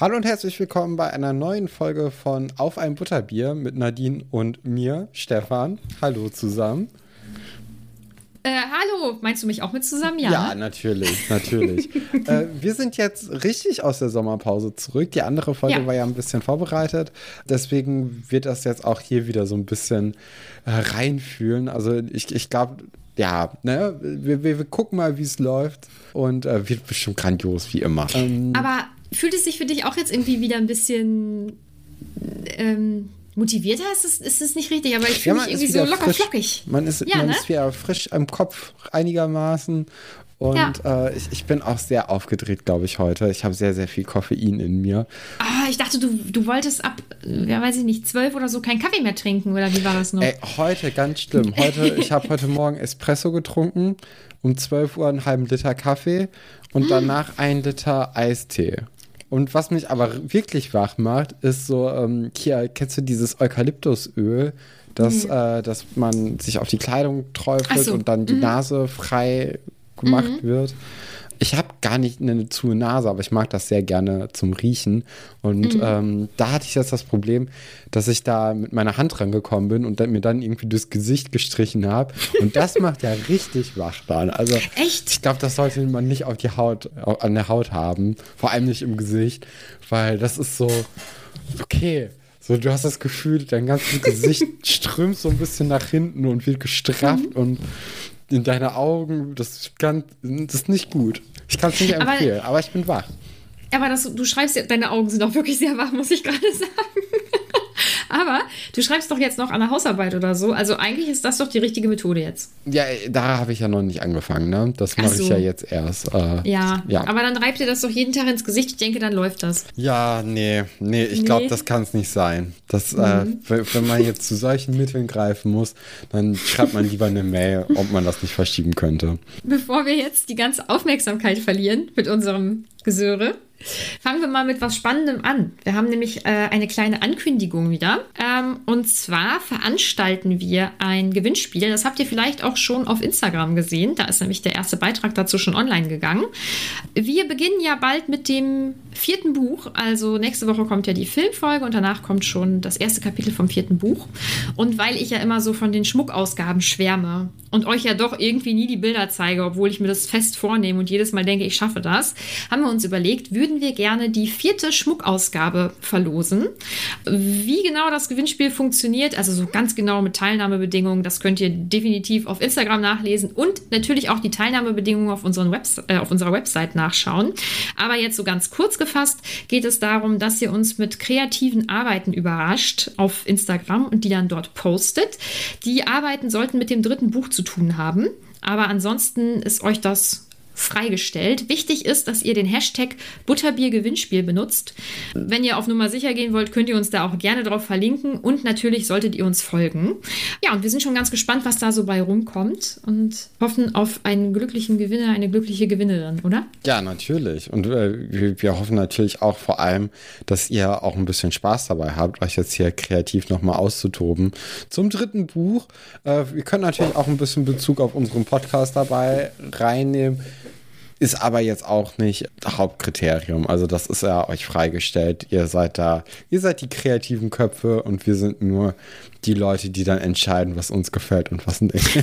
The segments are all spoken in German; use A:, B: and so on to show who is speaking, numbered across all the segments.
A: Hallo und herzlich willkommen bei einer neuen Folge von Auf ein Butterbier mit Nadine und mir, Stefan. Hallo zusammen.
B: Äh, hallo, meinst du mich auch mit zusammen?
A: Ja, ja natürlich, natürlich. äh, wir sind jetzt richtig aus der Sommerpause zurück. Die andere Folge ja. war ja ein bisschen vorbereitet. Deswegen wird das jetzt auch hier wieder so ein bisschen äh, reinfühlen. Also ich, ich glaube, ja, ne, wir, wir, wir, gucken mal, wie es läuft. Und äh, wird bestimmt grandios, wie immer.
B: Ähm, Aber fühlt es sich für dich auch jetzt irgendwie wieder ein bisschen ähm, motivierter? Ist es, ist es nicht richtig, aber ich fühle ja, mich irgendwie so locker
A: frisch.
B: flockig.
A: Man ist, ja, man ne? ist wieder frisch im Kopf einigermaßen. Und ja. äh, ich, ich bin auch sehr aufgedreht, glaube ich, heute. Ich habe sehr, sehr viel Koffein in mir.
B: Ah, ich dachte, du, du wolltest ab, ja, weiß ich nicht, zwölf oder so keinen Kaffee mehr trinken, oder wie war das noch? Ey,
A: heute ganz schlimm. Heute, ich habe heute Morgen Espresso getrunken, um 12 Uhr einen halben Liter Kaffee und danach ein Liter Eistee. Und was mich aber wirklich wach macht, ist so, ähm, hier, kennst du dieses Eukalyptusöl, das, mhm. äh, dass man sich auf die Kleidung träufelt so. und dann die mhm. Nase frei gemacht mhm. wird. Ich habe gar nicht eine zu Nase, aber ich mag das sehr gerne zum Riechen. Und mhm. ähm, da hatte ich jetzt das Problem, dass ich da mit meiner Hand rangekommen bin und dann, mir dann irgendwie das Gesicht gestrichen habe. Und das macht ja richtig wach dann. Also
B: Echt?
A: ich glaube, das sollte man nicht auf die Haut, an der Haut haben. Vor allem nicht im Gesicht, weil das ist so, okay. So, du hast das Gefühl, dein ganzes Gesicht strömt so ein bisschen nach hinten und wird gestrafft mhm. und in deine Augen, das ist, ganz, das ist nicht gut. Ich kann es nicht empfehlen, aber, aber, ich bin wach.
B: Aber das, du schreibst ja, deine Augen sind auch wirklich sehr wach, muss ich gerade sagen. Aber du schreibst doch jetzt noch an der Hausarbeit oder so. Also eigentlich ist das doch die richtige Methode jetzt.
A: Ja, da habe ich ja noch nicht angefangen, ne? Das mache so. ich ja jetzt erst.
B: Äh, ja. ja, aber dann reibt dir das doch jeden Tag ins Gesicht. Ich denke, dann läuft das.
A: Ja, nee, nee, ich nee. glaube, das kann es nicht sein. Das, äh, mhm. äh, wenn man jetzt zu solchen Mitteln greifen muss, dann schreibt man lieber eine Mail, ob man das nicht verschieben könnte.
B: Bevor wir jetzt die ganze Aufmerksamkeit verlieren mit unserem Gesöre, Fangen wir mal mit was Spannendem an. Wir haben nämlich äh, eine kleine Ankündigung wieder. Ähm, und zwar veranstalten wir ein Gewinnspiel. Das habt ihr vielleicht auch schon auf Instagram gesehen. Da ist nämlich der erste Beitrag dazu schon online gegangen. Wir beginnen ja bald mit dem vierten Buch. Also nächste Woche kommt ja die Filmfolge und danach kommt schon das erste Kapitel vom vierten Buch. Und weil ich ja immer so von den Schmuckausgaben schwärme und euch ja doch irgendwie nie die Bilder zeige, obwohl ich mir das fest vornehme und jedes Mal denke, ich schaffe das, haben wir uns überlegt, würden wir gerne die vierte Schmuckausgabe verlosen. Wie genau das Gewinnspiel funktioniert, also so ganz genau mit Teilnahmebedingungen, das könnt ihr definitiv auf Instagram nachlesen und natürlich auch die Teilnahmebedingungen auf, unseren Webs äh, auf unserer Website nachschauen. Aber jetzt so ganz kurz gefasst geht es darum, dass ihr uns mit kreativen Arbeiten überrascht auf Instagram und die dann dort postet. Die Arbeiten sollten mit dem dritten Buch zu tun haben. Aber ansonsten ist euch das freigestellt. Wichtig ist, dass ihr den Hashtag Butterbiergewinnspiel benutzt. Wenn ihr auf Nummer sicher gehen wollt, könnt ihr uns da auch gerne drauf verlinken und natürlich solltet ihr uns folgen. Ja, und wir sind schon ganz gespannt, was da so bei rumkommt und hoffen auf einen glücklichen Gewinner, eine glückliche Gewinnerin, oder?
A: Ja, natürlich. Und äh, wir, wir, hoffen natürlich auch vor allem, dass ihr auch ein bisschen Spaß dabei habt, euch jetzt hier kreativ nochmal auszutoben. Zum dritten Buch. Äh, wir können natürlich auch ein bisschen Bezug auf unseren Podcast dabei reinnehmen. Ist aber jetzt auch nicht Hauptkriterium. Also das ist ja euch freigestellt. Ihr seid da, ihr seid die kreativen Köpfe und wir sind nur die Leute, die dann entscheiden, was uns gefällt und was nicht.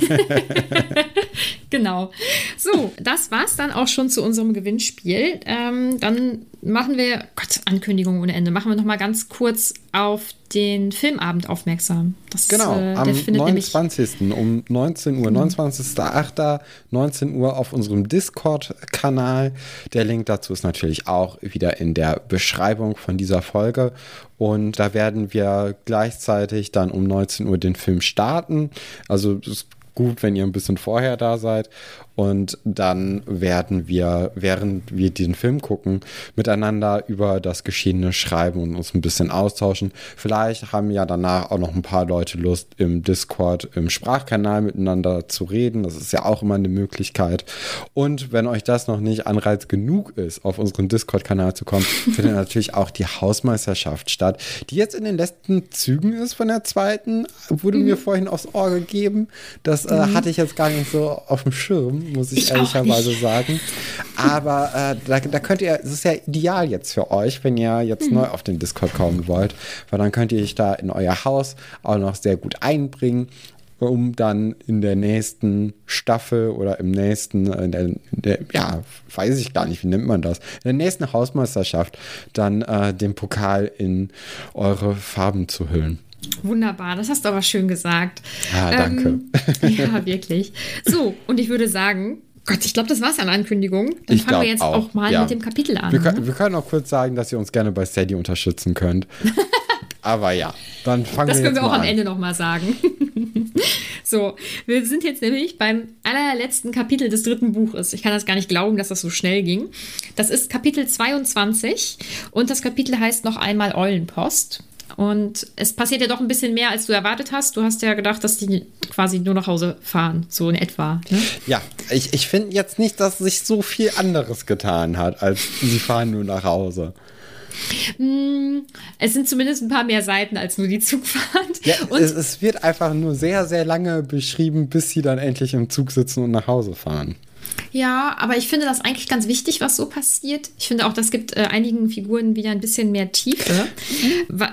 B: genau. So, das war's dann auch schon zu unserem Gewinnspiel. Ähm, dann machen wir, Gott, Ankündigung ohne Ende, machen wir noch mal ganz kurz auf den Filmabend aufmerksam.
A: Das, genau, äh, am 29. um 19 Uhr, 29.08. 19 Uhr auf unserem Discord-Kanal. Der Link dazu ist natürlich auch wieder in der Beschreibung von dieser Folge. Und da werden wir gleichzeitig dann um 19 Uhr den Film starten. Also es gut, wenn ihr ein bisschen vorher da seid. Und dann werden wir, während wir den Film gucken, miteinander über das Geschehene schreiben und uns ein bisschen austauschen. Vielleicht haben ja danach auch noch ein paar Leute Lust, im Discord, im Sprachkanal miteinander zu reden. Das ist ja auch immer eine Möglichkeit. Und wenn euch das noch nicht Anreiz genug ist, auf unseren Discord-Kanal zu kommen, findet natürlich auch die Hausmeisterschaft statt, die jetzt in den letzten Zügen ist von der zweiten. Wurde mhm. mir vorhin aufs Ohr gegeben. Das äh, mhm. hatte ich jetzt gar nicht so auf dem Schirm muss ich, ich ehrlicherweise sagen. Aber äh, da, da könnt ihr, es ist ja ideal jetzt für euch, wenn ihr jetzt mhm. neu auf den Discord kommen wollt, weil dann könnt ihr euch da in euer Haus auch noch sehr gut einbringen um dann in der nächsten Staffel oder im nächsten, in der, in der, ja, weiß ich gar nicht, wie nennt man das, in der nächsten Hausmeisterschaft dann äh, den Pokal in eure Farben zu hüllen.
B: Wunderbar, das hast du aber schön gesagt.
A: Ja, danke.
B: Ähm, ja, wirklich. So, und ich würde sagen, Gott, ich glaube, das war's an Ankündigung. Dann ich fangen wir jetzt auch, auch mal ja. mit dem Kapitel an.
A: Wir, ne? wir, können auch kurz sagen, dass ihr uns gerne bei Steady unterstützen könnt. Aber ja, dann fangen
B: das
A: wir
B: Das können wir auch
A: an.
B: am Ende nochmal sagen. so, wir sind jetzt nämlich beim allerletzten Kapitel des dritten Buches. Ich kann das gar nicht glauben, dass das so schnell ging. Das ist Kapitel 22 und das Kapitel heißt noch einmal Eulenpost. Und es passiert ja doch ein bisschen mehr, als du erwartet hast. Du hast ja gedacht, dass die quasi nur nach Hause fahren, so in etwa. Ne?
A: Ja, ich, ich finde jetzt nicht, dass sich so viel anderes getan hat, als sie fahren nur nach Hause.
B: Hm, es sind zumindest ein paar mehr Seiten als nur die Zugfahrt.
A: Ja, es, es, wird einfach nur sehr, sehr lange beschrieben, bis sie dann endlich im Zug sitzen und nach Hause fahren.
B: Ja, aber ich finde das eigentlich ganz wichtig, was so passiert. Ich finde auch, das gibt äh, einigen Figuren wieder ein bisschen mehr Tiefe.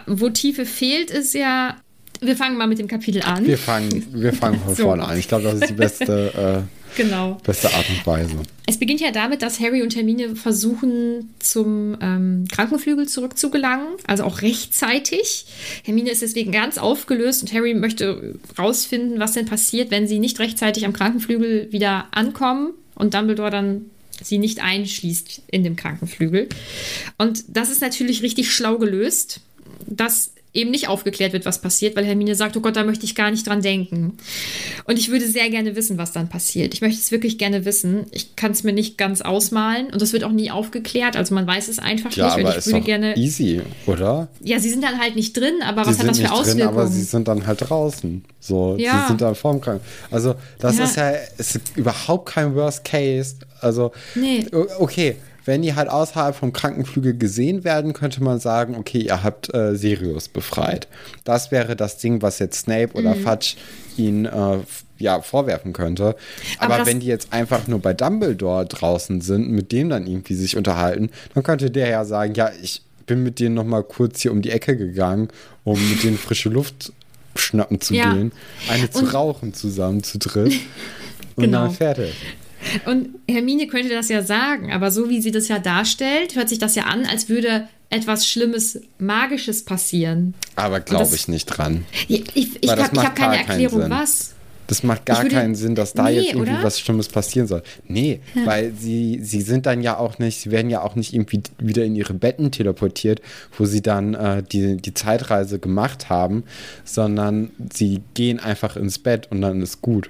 B: Wo Tiefe fehlt, ist ja. Wir fangen mal mit dem Kapitel an.
A: Wir fangen, wir fangen von so. vorne an. Ich glaube, das ist die beste. Äh
B: Genau.
A: Beste Art und Weise.
B: Es beginnt ja damit, dass Harry und Hermine versuchen, zum ähm, Krankenflügel zurückzugelangen, also auch rechtzeitig. Hermine ist deswegen ganz aufgelöst und Harry möchte rausfinden, was denn passiert, wenn sie nicht rechtzeitig am Krankenflügel wieder ankommen und Dumbledore dann sie nicht einschließt in dem Krankenflügel. Und das ist natürlich richtig schlau gelöst, dass eben nicht aufgeklärt wird, was passiert, weil Hermine sagt, oh Gott, da möchte ich gar nicht dran denken. Und ich würde sehr gerne wissen, was dann passiert. Ich möchte es wirklich gerne wissen. Ich kann es mir nicht ganz ausmalen und das wird auch nie aufgeklärt. Also man weiß es einfach
A: ja,
B: nicht.
A: Aber ich würde gerne. Easy, oder?
B: Ja, sie sind dann halt nicht drin, aber sie was hat das für Auswirkungen? Drin, aber
A: sie sind dann halt draußen. So, ja. sie sind dann vorm Kranken. Also, das ja. ist ja ist überhaupt kein Worst Case. Also, nee. okay wenn die halt außerhalb vom Krankenflügel gesehen werden, könnte man sagen, okay, ihr habt äh, Sirius befreit. Das wäre das Ding, was jetzt Snape oder mhm. Fudge ihn äh, ja, vorwerfen könnte. Aber, Aber wenn die jetzt einfach nur bei Dumbledore draußen sind, mit dem dann irgendwie sich unterhalten, dann könnte der ja sagen, ja, ich bin mit denen noch mal kurz hier um die Ecke gegangen, um mit denen frische Luft schnappen zu ja. gehen, eine zu und rauchen zusammen zu dritt und genau. dann fertig.
B: Und Hermine könnte das ja sagen, aber so wie sie das ja darstellt, hört sich das ja an, als würde etwas Schlimmes, Magisches passieren.
A: Aber glaube ich nicht dran.
B: ich ich, ich habe hab keine Erklärung, was.
A: Das macht gar würde, keinen Sinn, dass da nee, jetzt irgendwie oder? was Schlimmes passieren soll. Nee, ja. weil sie, sie sind dann ja auch nicht, sie werden ja auch nicht irgendwie wieder in ihre Betten teleportiert, wo sie dann äh, die, die Zeitreise gemacht haben, sondern sie gehen einfach ins Bett und dann ist gut.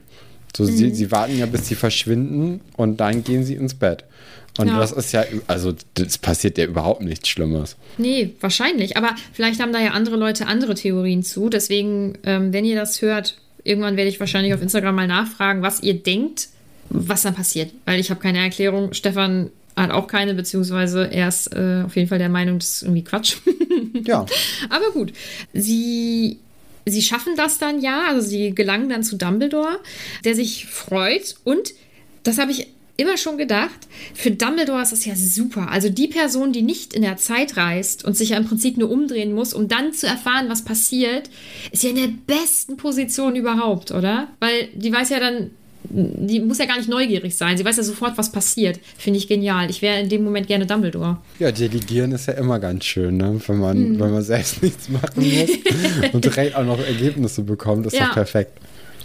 A: So, mhm. sie, sie warten ja, bis sie verschwinden und dann gehen sie ins Bett. Und ja. das ist ja, also das passiert ja überhaupt nichts Schlimmes.
B: Nee, wahrscheinlich. Aber vielleicht haben da ja andere Leute andere Theorien zu. Deswegen, ähm, wenn ihr das hört, irgendwann werde ich wahrscheinlich auf Instagram mal nachfragen, was ihr denkt, was dann passiert. Weil ich habe keine Erklärung. Stefan hat auch keine, beziehungsweise er ist äh, auf jeden Fall der Meinung, das ist irgendwie Quatsch.
A: ja.
B: Aber gut. Sie sie schaffen das dann ja, also sie gelangen dann zu Dumbledore, der sich freut und das habe ich immer schon gedacht, für Dumbledore ist das ja super. Also die Person, die nicht in der Zeit reist und sich ja im Prinzip nur umdrehen muss, um dann zu erfahren, was passiert, ist ja in der besten Position überhaupt, oder? Weil die weiß ja dann, die muss ja gar nicht neugierig sein. Sie weiß ja sofort, was passiert. Finde ich genial. Ich wäre in dem Moment gerne Dumbledore.
A: Ja, delegieren ist ja immer ganz schön, ne? wenn, man, hm. wenn man selbst nichts machen muss und direkt auch noch Ergebnisse bekommt. Ist ja. doch perfekt.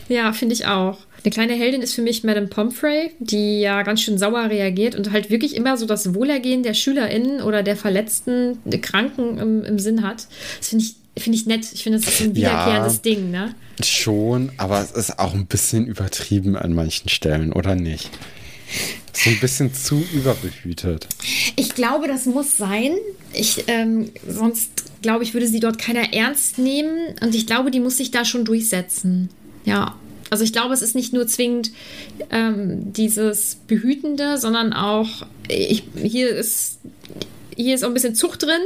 B: Ja, finde ich auch. Eine kleine Heldin ist für mich Madame Pomfrey, die ja ganz schön sauer reagiert und halt wirklich immer so das Wohlergehen der SchülerInnen oder der Verletzten, der Kranken im, im Sinn hat. Das finde ich finde ich nett. Ich finde, das ist ein wiederkehrendes ja, Ding, ne?
A: Schon, aber es ist auch ein bisschen übertrieben an manchen Stellen, oder nicht? So ein bisschen zu überbehütet.
B: Ich glaube, das muss sein. Ich, ähm, sonst, glaube ich, würde sie dort keiner ernst nehmen. Und ich glaube, die muss sich da schon durchsetzen. Ja. Also ich glaube, es ist nicht nur zwingend ähm, dieses Behütende, sondern auch, ich, hier ist hier ist auch ein bisschen Zucht drin.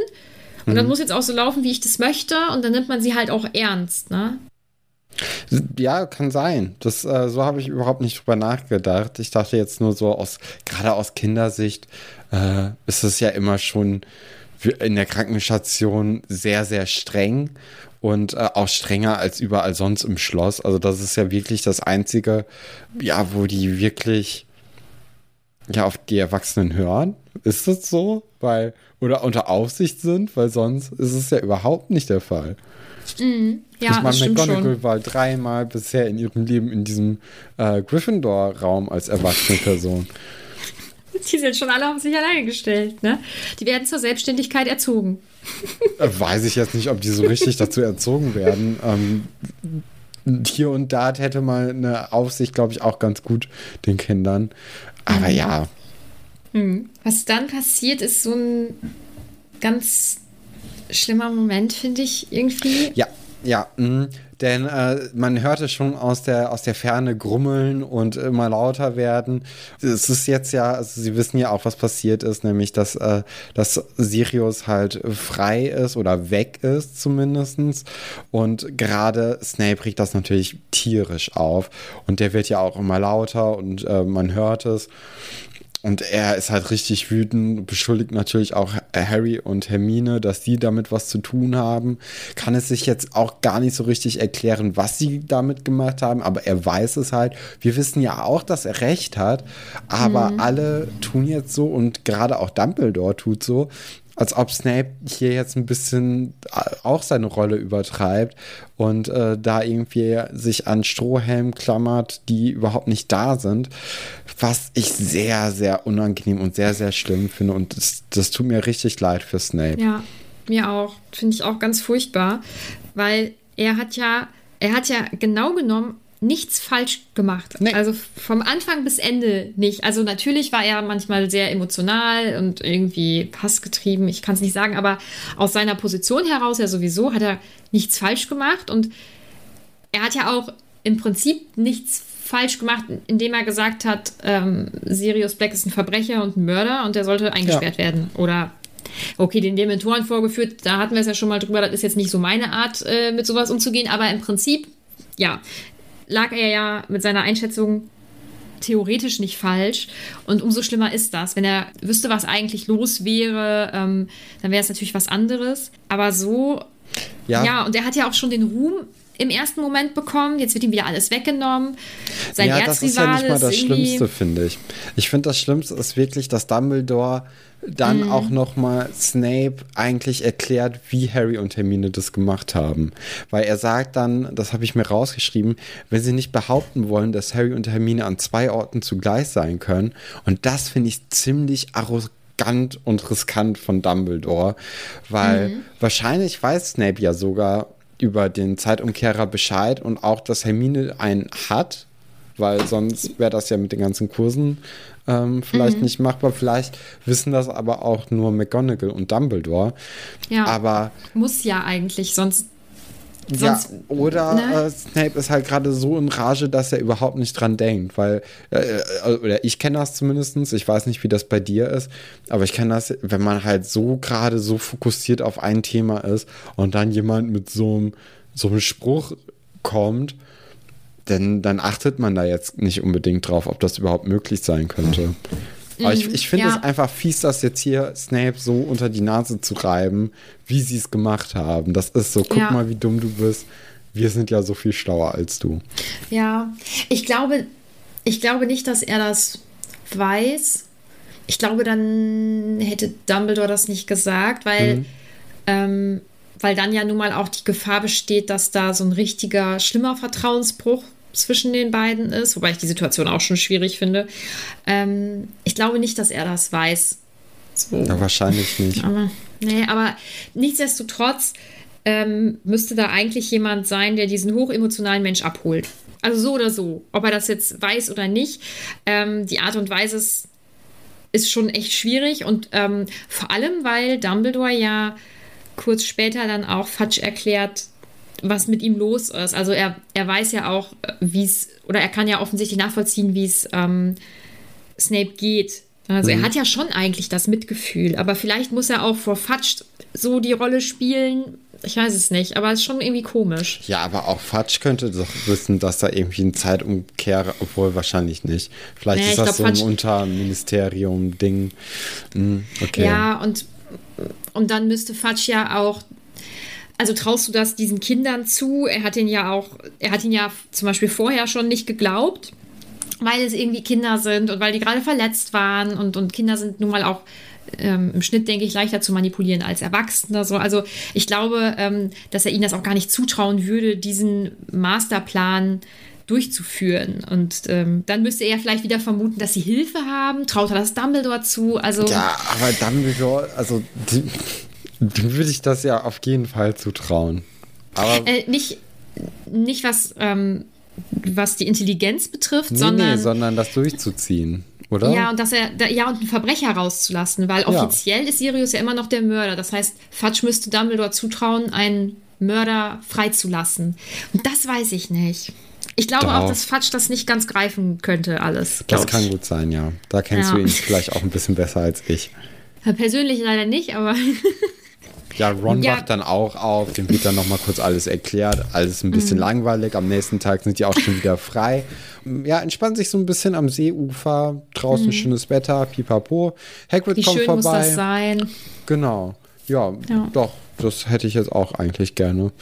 B: Und mhm. dann muss jetzt auch so laufen, wie ich das möchte. Und dann nimmt man sie halt auch ernst, ne?
A: Ja, kann sein. Das, äh, so habe ich überhaupt nicht drüber nachgedacht. Ich dachte jetzt nur so aus, gerade aus Kindersicht, äh, ist es ja immer schon in der Krankenstation sehr, sehr streng und äh, auch strenger als überall sonst im Schloss. Also das ist ja wirklich das Einzige, ja, wo die wirklich ja auf die Erwachsenen hören. Ist das so? Weil, oder unter Aufsicht sind, weil sonst ist es ja überhaupt nicht der Fall.
B: Mhm. Ja,
A: ich meine, McGonagall war dreimal bisher in ihrem Leben in diesem äh, Gryffindor-Raum als erwachsene Person.
B: Die sind schon alle auf sich alleine gestellt, ne? Die werden zur Selbstständigkeit erzogen.
A: Äh, weiß ich jetzt nicht, ob die so richtig dazu erzogen werden. Ähm, hier und da hätte mal eine Aufsicht, glaube ich, auch ganz gut den Kindern. Aber mhm. ja.
B: Mhm. Was dann passiert, ist so ein ganz schlimmer Moment, finde ich irgendwie.
A: Ja, ja. Mh. Denn äh, man hörte schon aus der, aus der Ferne grummeln und immer lauter werden. Es ist jetzt ja, also sie wissen ja auch, was passiert ist, nämlich, dass, äh, dass Sirius halt frei ist oder weg ist zumindestens Und gerade Snape regt das natürlich tierisch auf. Und der wird ja auch immer lauter und äh, man hört es. Und er ist halt richtig wütend, beschuldigt natürlich auch Harry und Hermine, dass die damit was zu tun haben. Kann es sich jetzt auch gar nicht so richtig erklären, was sie damit gemacht haben, aber er weiß es halt. Wir wissen ja auch, dass er recht hat, aber mhm. alle tun jetzt so und gerade auch Dumbledore tut so, als ob Snape hier jetzt ein bisschen äh, auch seine Rolle übertreibt und äh, da irgendwie sich an Strohhelm klammert, die überhaupt nicht da sind, was ich sehr, sehr unangenehm und sehr, sehr schlimm finde und das, das tut mir richtig leid für Snape.
B: Ja, mir auch. Finde ich auch ganz furchtbar, weil er hat ja, er hat ja genau genommen nichts falsch gemacht. Nee. Also vom Anfang bis Ende nicht. Also natürlich war er manchmal sehr emotional und irgendwie passgetrieben, ich kann es nicht sagen, aber aus seiner Position heraus ja sowieso hat er nichts falsch gemacht und er hat ja auch im Prinzip nichts falsch gemacht, indem er gesagt hat, ähm, Sirius Black ist ein Verbrecher und ein Mörder und der sollte eingesperrt ja. werden. Oder okay, den Dementoren vorgeführt, da hatten wir es ja schon mal drüber, das ist jetzt nicht so meine Art, äh, mit sowas umzugehen, aber im Prinzip, ja, lag er ja mit seiner Einschätzung theoretisch nicht falsch. Und umso schlimmer ist das. Wenn er wüsste, was eigentlich los wäre, ähm, dann wäre es natürlich was anderes. Aber so, ja. ja, und er hat ja auch schon den Ruhm im ersten Moment bekommen. Jetzt wird ihm wieder alles weggenommen.
A: Sein ja, das ist ja nicht mal das Schlimmste, finde ich. Ich finde, das Schlimmste ist wirklich, dass Dumbledore dann mhm. auch noch mal Snape eigentlich erklärt, wie Harry und Hermine das gemacht haben. Weil er sagt dann, das habe ich mir rausgeschrieben, wenn sie nicht behaupten wollen, dass Harry und Hermine an zwei Orten zugleich sein können. Und das finde ich ziemlich arrogant und riskant von Dumbledore, weil mhm. wahrscheinlich weiß Snape ja sogar über den Zeitumkehrer Bescheid und auch, dass Hermine einen hat, weil sonst wäre das ja mit den ganzen Kursen ähm, vielleicht mhm. nicht machbar. Vielleicht wissen das aber auch nur McGonagall und Dumbledore.
B: Ja.
A: Aber
B: muss ja eigentlich, sonst.
A: Sonst ja, oder ne? äh, Snape ist halt gerade so in Rage, dass er überhaupt nicht dran denkt, weil, äh, äh oder ich kenne das zumindest, ich weiß nicht, wie das bei dir ist, aber ich kenne das, wenn man halt so gerade so fokussiert auf ein Thema ist und dann jemand mit so einem so einem Spruch kommt denn dann achtet man da jetzt nicht unbedingt drauf, ob das überhaupt möglich sein könnte. Aber ich, mhm, ich finde ja. es einfach fies, das jetzt hier Snape so unter die Nase zu reiben, wie sie es gemacht haben. Das ist so, guck ja. mal, wie dumm du bist. Wir sind ja so viel schlauer als du.
B: Ja, ich glaube, ich glaube nicht, dass er das weiß. Ich glaube, dann hätte Dumbledore das nicht gesagt, weil, mhm. ähm, weil dann ja nun mal auch die Gefahr besteht, dass da so ein richtiger, schlimmer Vertrauensbruch zwischen den beiden ist, wobei ich die Situation auch schon schwierig finde. Ähm, ich glaube nicht, dass er das weiß.
A: So. Ja, wahrscheinlich nicht.
B: Aber, nee, aber nichtsdestotrotz ähm, müsste da eigentlich jemand sein, der diesen hochemotionalen Mensch abholt. Also so oder so, ob er das jetzt weiß oder nicht. Ähm, die Art und Weise ist, ist schon echt schwierig und ähm, vor allem, weil Dumbledore ja kurz später dann auch Fatsch erklärt, was mit ihm los ist. Also er, er weiß ja auch, wie es, oder er kann ja offensichtlich nachvollziehen, wie es ähm, Snape geht. Also mhm. er hat ja schon eigentlich das Mitgefühl, aber vielleicht muss er auch vor Fatsch so die Rolle spielen, ich weiß es nicht, aber es ist schon irgendwie komisch.
A: Ja, aber auch Fatsch könnte doch wissen, dass da irgendwie ein Zeitumkehr, obwohl wahrscheinlich nicht. Vielleicht naja, ist das glaub, so ein Unterministerium-Ding. Hm, okay.
B: Ja, und, und dann müsste Fatsch ja auch also traust du das diesen Kindern zu? Er hat ihn ja auch, er hat ihn ja zum Beispiel vorher schon nicht geglaubt, weil es irgendwie Kinder sind und weil die gerade verletzt waren und, und Kinder sind nun mal auch ähm, im Schnitt, denke ich, leichter zu manipulieren als Erwachsene. So. Also ich glaube, ähm, dass er ihnen das auch gar nicht zutrauen würde, diesen Masterplan durchzuführen. Und ähm, dann müsste er vielleicht wieder vermuten, dass sie Hilfe haben. Traut er das Dumbledore zu? Also,
A: ja, aber Dumbledore, also die, würde ich das ja auf jeden Fall zutrauen. Aber
B: äh, nicht, nicht was, ähm, was die Intelligenz betrifft, nee, sondern. Nee,
A: sondern das durchzuziehen. Oder?
B: Ja, und dass er, ja, und einen Verbrecher rauszulassen, weil offiziell ja. ist Sirius ja immer noch der Mörder. Das heißt, Fudge müsste Dumbledore zutrauen, einen Mörder freizulassen. Und das weiß ich nicht. Ich glaube Doch. auch, dass Fudge das nicht ganz greifen könnte, alles.
A: Das kann gut sein, ja. Da kennst ja. du ihn vielleicht auch ein bisschen besser als ich.
B: Persönlich leider nicht, aber.
A: Ja, Ron ja. wacht dann auch auf, dem wird dann nochmal kurz alles erklärt, alles ein bisschen mhm. langweilig. Am nächsten Tag sind die auch schon wieder frei. Ja, entspannen sich so ein bisschen am Seeufer, draußen mhm. schönes Wetter, pipapo. Hagrid Wie kommt schön vorbei. Muss das sein? Genau. Ja, ja, doch, das hätte ich jetzt auch eigentlich gerne.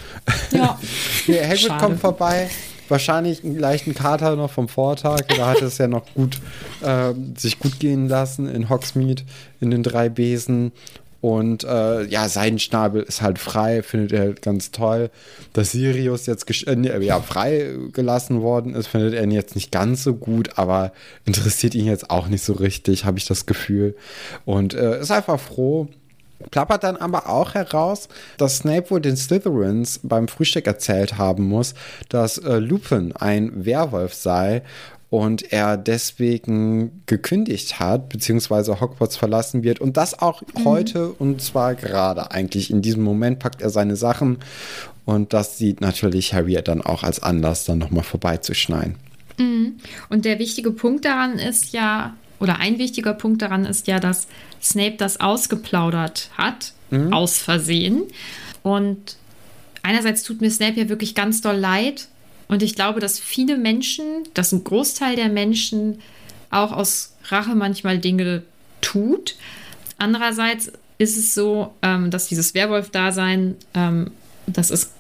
A: Ja. nee, Hagrid Schade. kommt vorbei wahrscheinlich einen leichten Kater noch vom Vortag. Da hat es ja noch gut äh, sich gut gehen lassen in Hogsmeade in den drei Besen. Und äh, ja, sein Schnabel ist halt frei, findet er ganz toll. Dass Sirius jetzt äh, ja, freigelassen worden ist, findet er jetzt nicht ganz so gut, aber interessiert ihn jetzt auch nicht so richtig, habe ich das Gefühl. Und äh, ist einfach froh, plappert dann aber auch heraus, dass Snape wohl den Slytherins beim Frühstück erzählt haben muss, dass äh, Lupin ein Werwolf sei und er deswegen gekündigt hat, beziehungsweise Hogwarts verlassen wird und das auch mhm. heute und zwar gerade eigentlich. In diesem Moment packt er seine Sachen und das sieht natürlich Harry dann auch als Anlass, dann nochmal vorbeizuschneien.
B: Mhm. Und der wichtige Punkt daran ist ja, oder ein wichtiger Punkt daran ist ja, dass Snape das ausgeplaudert hat, mhm. aus Versehen. Und einerseits tut mir Snape ja wirklich ganz doll leid, und ich glaube, dass viele Menschen, dass ein Großteil der Menschen auch aus Rache manchmal Dinge tut. Andererseits ist es so, ähm, dass dieses Werwolf-Dasein, ähm, das ist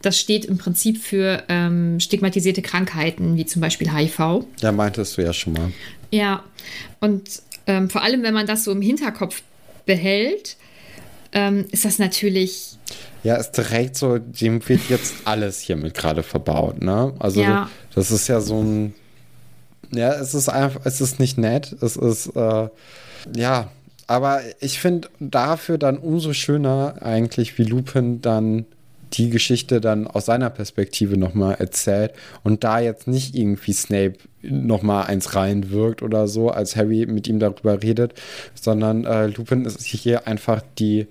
B: das steht im Prinzip für ähm, stigmatisierte Krankheiten, wie zum Beispiel HIV.
A: Ja, meintest du ja schon mal.
B: Ja, und ähm, vor allem, wenn man das so im Hinterkopf behält, ähm, ist das natürlich
A: ja, ist direkt so, dem wird jetzt alles hiermit gerade verbaut, ne? Also ja. das ist ja so ein, ja, es ist einfach, es ist nicht nett, es ist, äh, ja, aber ich finde dafür dann umso schöner eigentlich, wie Lupin dann die Geschichte dann aus seiner Perspektive nochmal erzählt und da jetzt nicht irgendwie Snape nochmal eins reinwirkt oder so, als Harry mit ihm darüber redet, sondern äh, Lupin ist hier einfach die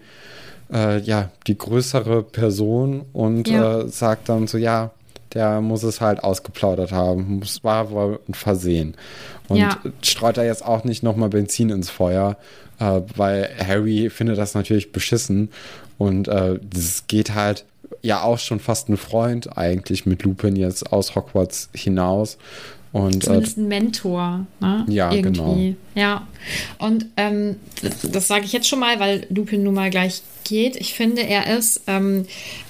A: äh, ja, die größere Person und ja. äh, sagt dann so, ja, der muss es halt ausgeplaudert haben. Es war wohl ein Versehen. Und ja. streut da jetzt auch nicht nochmal Benzin ins Feuer, äh, weil Harry findet das natürlich beschissen. Und es äh, geht halt ja auch schon fast ein Freund eigentlich mit Lupin jetzt aus Hogwarts hinaus. Und,
B: äh, Zumindest ein Mentor. Ne?
A: Ja, Irgendwie. genau.
B: Ja. Und ähm, das, das sage ich jetzt schon mal, weil Lupin nun mal gleich geht. Ich finde, er ist ähm,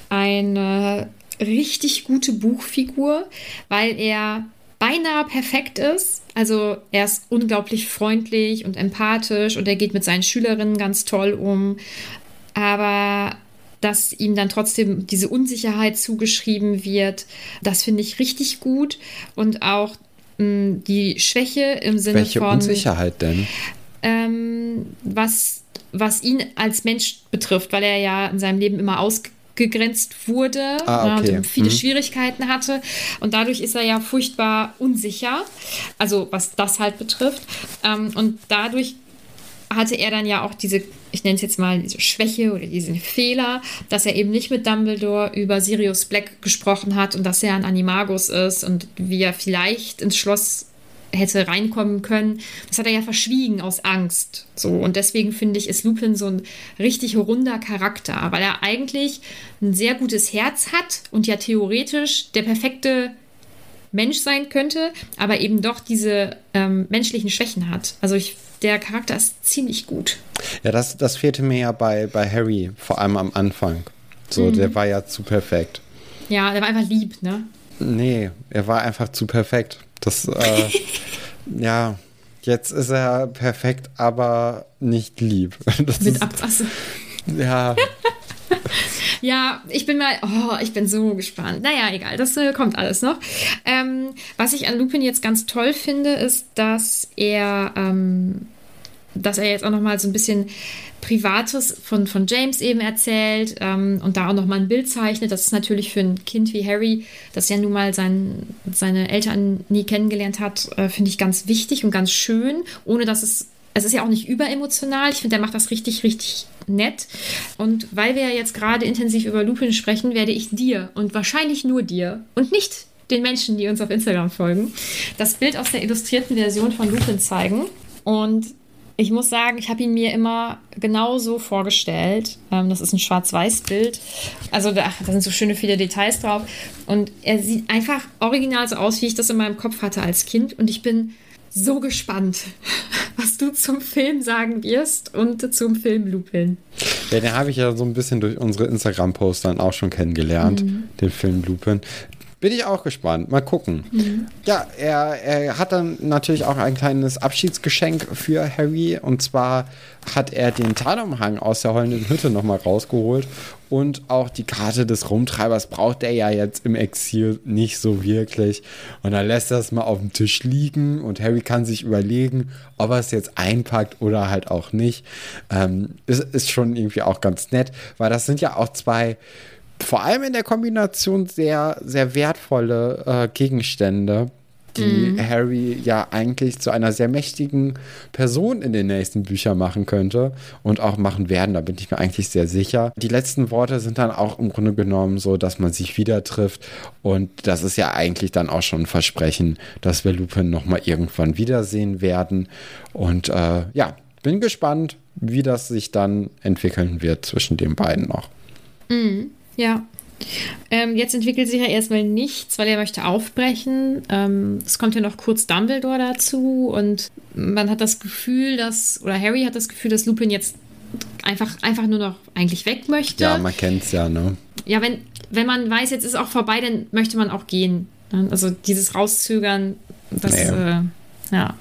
B: eine richtig gute Buchfigur, weil er beinahe perfekt ist. Also er ist unglaublich freundlich und empathisch und er geht mit seinen Schülerinnen ganz toll um. Aber dass ihm dann trotzdem diese Unsicherheit zugeschrieben wird, das finde ich richtig gut. Und auch mh, die Schwäche im Sinne
A: Welche
B: von.
A: Welche Unsicherheit denn?
B: Ähm, was was ihn als Mensch betrifft, weil er ja in seinem Leben immer ausgegrenzt wurde ah, okay. und viele mhm. Schwierigkeiten hatte. Und dadurch ist er ja furchtbar unsicher, also was das halt betrifft. Ähm, und dadurch hatte er dann ja auch diese, ich nenne es jetzt mal diese Schwäche oder diesen Fehler, dass er eben nicht mit Dumbledore über Sirius Black gesprochen hat und dass er ein Animagus ist und wie er vielleicht ins Schloss hätte reinkommen können. Das hat er ja verschwiegen aus Angst. So und deswegen finde ich, ist Lupin so ein richtig runder Charakter, weil er eigentlich ein sehr gutes Herz hat und ja theoretisch der perfekte Mensch sein könnte, aber eben doch diese ähm, menschlichen Schwächen hat. Also ich, der Charakter ist ziemlich gut.
A: Ja, das, das fehlte mir ja bei, bei Harry, vor allem am Anfang. So, mhm. der war ja zu perfekt.
B: Ja, der war einfach lieb, ne?
A: Nee, er war einfach zu perfekt. Das, äh, ja, jetzt ist er perfekt, aber nicht lieb. Das
B: Mit Abwasser.
A: Ja.
B: ja, ich bin mal, oh, ich bin so gespannt. Naja, egal, das äh, kommt alles noch. Ähm, was ich an Lupin jetzt ganz toll finde, ist, dass er, ähm, dass er jetzt auch noch mal so ein bisschen Privates von, von James eben erzählt ähm, und da auch noch mal ein Bild zeichnet. Das ist natürlich für ein Kind wie Harry, das ja nun mal sein, seine Eltern nie kennengelernt hat, äh, finde ich ganz wichtig und ganz schön, ohne dass es es ist ja auch nicht überemotional. Ich finde, der macht das richtig, richtig nett. Und weil wir ja jetzt gerade intensiv über Lupin sprechen, werde ich dir und wahrscheinlich nur dir und nicht den Menschen, die uns auf Instagram folgen, das Bild aus der illustrierten Version von Lupin zeigen. Und ich muss sagen, ich habe ihn mir immer genau so vorgestellt. Ähm, das ist ein Schwarz-Weiß-Bild. Also da, da, sind so schöne viele Details drauf. Und er sieht einfach original so aus, wie ich das in meinem Kopf hatte als Kind. Und ich bin so gespannt, was du zum Film sagen wirst und zum Film Lupin.
A: Ja, den habe ich ja so ein bisschen durch unsere Instagram-Posts dann auch schon kennengelernt, mhm. den Film Lupin. Bin ich auch gespannt. Mal gucken. Mhm. Ja, er, er hat dann natürlich auch ein kleines Abschiedsgeschenk für Harry. Und zwar hat er den Tarnumhang aus der heulenden Hütte nochmal rausgeholt. Und auch die Karte des Rumtreibers braucht er ja jetzt im Exil nicht so wirklich. Und dann lässt er es mal auf dem Tisch liegen und Harry kann sich überlegen, ob er es jetzt einpackt oder halt auch nicht. Ähm, ist, ist schon irgendwie auch ganz nett, weil das sind ja auch zwei vor allem in der Kombination sehr, sehr wertvolle äh, Gegenstände, die mhm. Harry ja eigentlich zu einer sehr mächtigen Person in den nächsten Büchern machen könnte und auch machen werden. Da bin ich mir eigentlich sehr sicher. Die letzten Worte sind dann auch im Grunde genommen so, dass man sich wieder trifft und das ist ja eigentlich dann auch schon ein Versprechen, dass wir Lupin nochmal irgendwann wiedersehen werden. Und äh, ja, bin gespannt, wie das sich dann entwickeln wird zwischen den beiden noch.
B: Mhm. Ja. Ähm, jetzt entwickelt sich ja erstmal nichts, weil er möchte aufbrechen. Ähm, es kommt ja noch kurz Dumbledore dazu und man hat das Gefühl, dass, oder Harry hat das Gefühl, dass Lupin jetzt einfach, einfach nur noch eigentlich weg möchte.
A: Ja, man kennt es ja, ne?
B: Ja, wenn, wenn man weiß, jetzt ist auch vorbei, dann möchte man auch gehen. Also dieses Rauszögern, das, nee. äh, ja.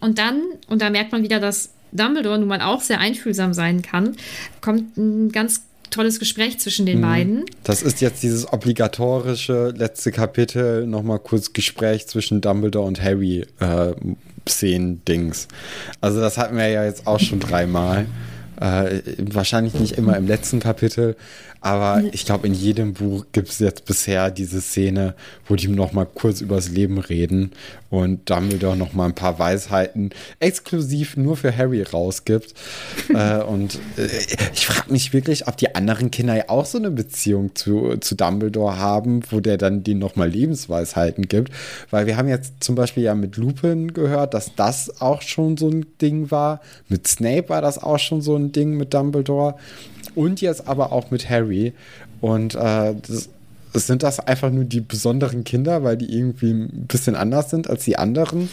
B: Und dann, und da merkt man wieder, dass Dumbledore nun mal auch sehr einfühlsam sein kann, kommt ein ganz tolles Gespräch zwischen den mhm. beiden.
A: Das ist jetzt dieses obligatorische letzte Kapitel, nochmal kurz Gespräch zwischen Dumbledore und Harry äh, Szenen-Dings. Also das hatten wir ja jetzt auch schon dreimal. Äh, wahrscheinlich nicht immer im letzten Kapitel, aber ich glaube, in jedem Buch gibt es jetzt bisher diese Szene, wo die noch mal kurz übers Leben reden und Dumbledore noch mal ein paar Weisheiten exklusiv nur für Harry rausgibt. äh, und äh, ich frage mich wirklich, ob die anderen Kinder ja auch so eine Beziehung zu, zu Dumbledore haben, wo der dann denen noch mal Lebensweisheiten gibt. Weil wir haben jetzt zum Beispiel ja mit Lupin gehört, dass das auch schon so ein Ding war. Mit Snape war das auch schon so ein Ding mit Dumbledore und jetzt aber auch mit Harry. Und äh, das, sind das einfach nur die besonderen Kinder, weil die irgendwie ein bisschen anders sind als die anderen?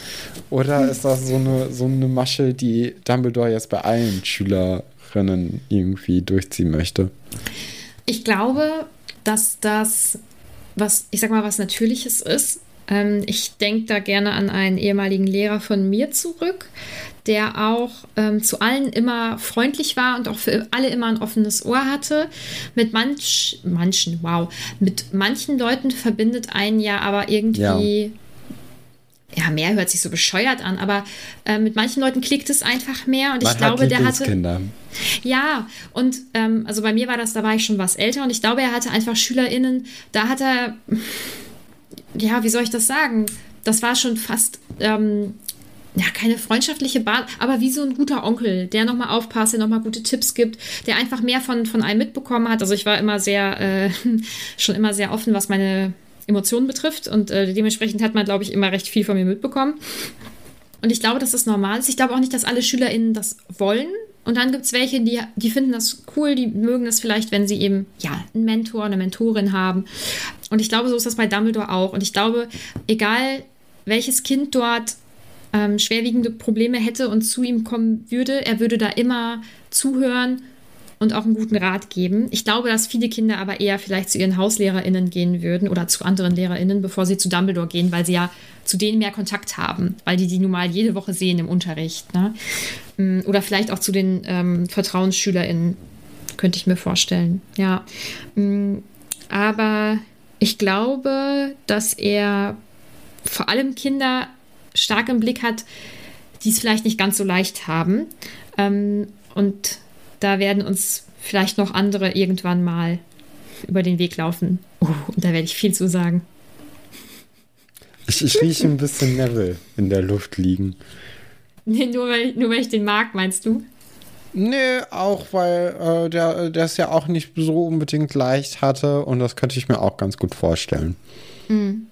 A: Oder ist das so eine, so eine Masche, die Dumbledore jetzt bei allen Schülerinnen irgendwie durchziehen möchte?
B: Ich glaube, dass das was, ich sag mal, was Natürliches ist. Ähm, ich denke da gerne an einen ehemaligen Lehrer von mir zurück, der auch ähm, zu allen immer freundlich war und auch für alle immer ein offenes Ohr hatte. Mit manch, manchen, wow, mit manchen Leuten verbindet einen ja aber irgendwie. Ja. ja mehr hört sich so bescheuert an, aber äh, mit manchen Leuten klickt es einfach mehr und Man ich glaube, der hatte. Ja, und ähm, also bei mir war das, da war ich schon was älter und ich glaube, er hatte einfach SchülerInnen, da hat er, ja, wie soll ich das sagen? Das war schon fast ähm, ja, keine freundschaftliche Basis, aber wie so ein guter Onkel, der nochmal aufpasst, der nochmal gute Tipps gibt, der einfach mehr von, von einem mitbekommen hat. Also ich war immer sehr, äh, schon immer sehr offen, was meine Emotionen betrifft. Und äh, dementsprechend hat man, glaube ich, immer recht viel von mir mitbekommen. Und ich glaube, dass das normal ist. Ich glaube auch nicht, dass alle SchülerInnen das wollen. Und dann gibt es welche, die, die finden das cool, die mögen das vielleicht, wenn sie eben ja, einen Mentor, eine Mentorin haben. Und ich glaube, so ist das bei Dumbledore auch. Und ich glaube, egal welches Kind dort ähm, schwerwiegende Probleme hätte und zu ihm kommen würde, er würde da immer zuhören und auch einen guten Rat geben. Ich glaube, dass viele Kinder aber eher vielleicht zu ihren HauslehrerInnen gehen würden oder zu anderen LehrerInnen, bevor sie zu Dumbledore gehen, weil sie ja zu denen mehr Kontakt haben, weil die die nun mal jede Woche sehen im Unterricht. Ne? Mm, oder vielleicht auch zu den ähm, VertrauensschülerInnen, könnte ich mir vorstellen. Ja. Mm, aber ich glaube, dass er vor allem Kinder stark im Blick hat, die es vielleicht nicht ganz so leicht haben. Ähm, und da werden uns vielleicht noch andere irgendwann mal über den Weg laufen. Oh, und da werde ich viel zu sagen.
A: Ich, ich rieche ein bisschen Neville in der Luft liegen.
B: Nee, nur weil, nur weil ich den mag, meinst du?
A: Nee, auch weil äh, der, es ja auch nicht so unbedingt leicht hatte und das könnte ich mir auch ganz gut vorstellen.
B: Mm.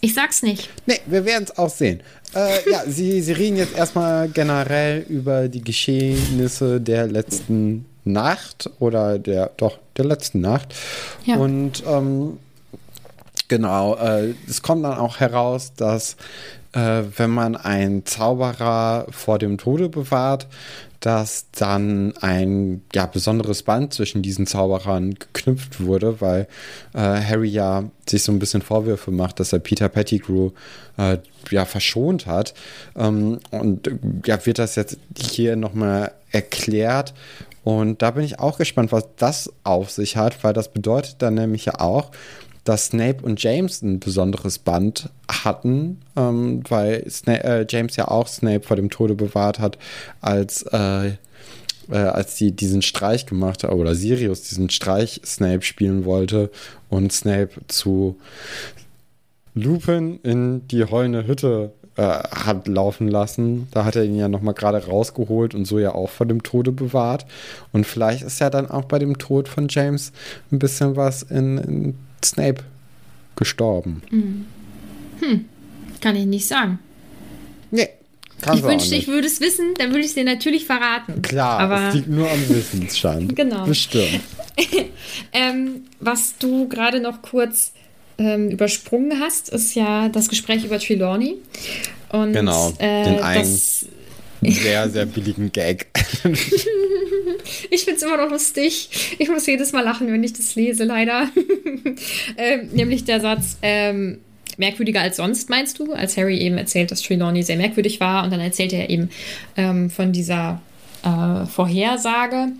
B: Ich sag's nicht.
A: Nee, wir werden es auch sehen. Äh, ja, Sie, Sie reden jetzt erstmal generell über die Geschehnisse der letzten Nacht oder der, doch, der letzten Nacht. Ja. Und ähm, genau, äh, es kommt dann auch heraus, dass äh, wenn man einen Zauberer vor dem Tode bewahrt, dass dann ein ja, besonderes Band zwischen diesen Zauberern geknüpft wurde, weil äh, Harry ja sich so ein bisschen Vorwürfe macht, dass er Peter Pettigrew äh, ja verschont hat. Ähm, und ja, wird das jetzt hier nochmal erklärt. Und da bin ich auch gespannt, was das auf sich hat, weil das bedeutet dann nämlich ja auch, dass Snape und James ein besonderes Band hatten, ähm, weil Sna äh, James ja auch Snape vor dem Tode bewahrt hat, als, äh, äh, als sie diesen Streich gemacht hat, oder Sirius diesen Streich Snape spielen wollte und Snape zu Lupin in die heulende Hütte äh, hat laufen lassen. Da hat er ihn ja nochmal gerade rausgeholt und so ja auch vor dem Tode bewahrt. Und vielleicht ist ja dann auch bei dem Tod von James ein bisschen was in, in Snape gestorben.
B: Hm. hm. Kann ich nicht sagen.
A: Nee.
B: ich wünschte, ich würde es wissen, dann würde ich es dir natürlich verraten.
A: Klar, aber es liegt nur am Wissensstand.
B: genau.
A: Bestimmt.
B: ähm, was du gerade noch kurz ähm, übersprungen hast, ist ja das Gespräch über Trelawney. Und,
A: genau,
B: äh,
A: den einen sehr, sehr billigen Gag.
B: ich finde es immer noch lustig. Ich muss jedes Mal lachen, wenn ich das lese, leider. ähm, nämlich der Satz, ähm, merkwürdiger als sonst, meinst du? Als Harry eben erzählt, dass Trelawney sehr merkwürdig war und dann erzählt er eben ähm, von dieser äh, Vorhersage.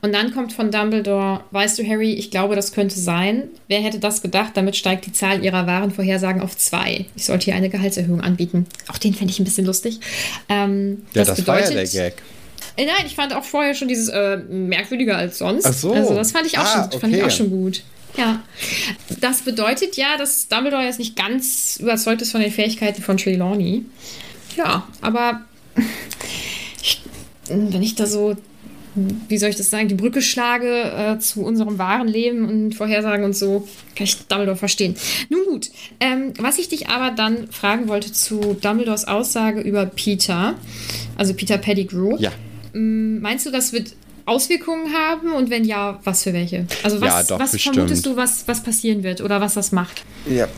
B: Und dann kommt von Dumbledore, weißt du, Harry, ich glaube, das könnte sein. Wer hätte das gedacht? Damit steigt die Zahl ihrer wahren Vorhersagen auf zwei. Ich sollte hier eine Gehaltserhöhung anbieten. Auch den fände ich ein bisschen lustig. Ähm,
A: ja, das, das bedeutet, war ja der Gag.
B: Äh, nein, ich fand auch vorher schon dieses äh, merkwürdiger als sonst.
A: Ach so.
B: Also das fand ich auch, ah, schon, okay. fand ich auch schon gut. Ja. Das bedeutet ja, dass Dumbledore jetzt nicht ganz überzeugt ist von den Fähigkeiten von Trelawney. Ja, aber ich, wenn ich da so wie soll ich das sagen, die Brücke schlage äh, zu unserem wahren Leben und Vorhersagen und so, kann ich Dumbledore verstehen. Nun gut, ähm, was ich dich aber dann fragen wollte zu Dumbledores Aussage über Peter, also Peter Pettigrew.
A: Ja.
B: Ähm, meinst du, das wird Auswirkungen haben und wenn ja, was für welche? Also was,
A: ja, doch,
B: was vermutest du, was, was passieren wird oder was das macht?
A: Ja,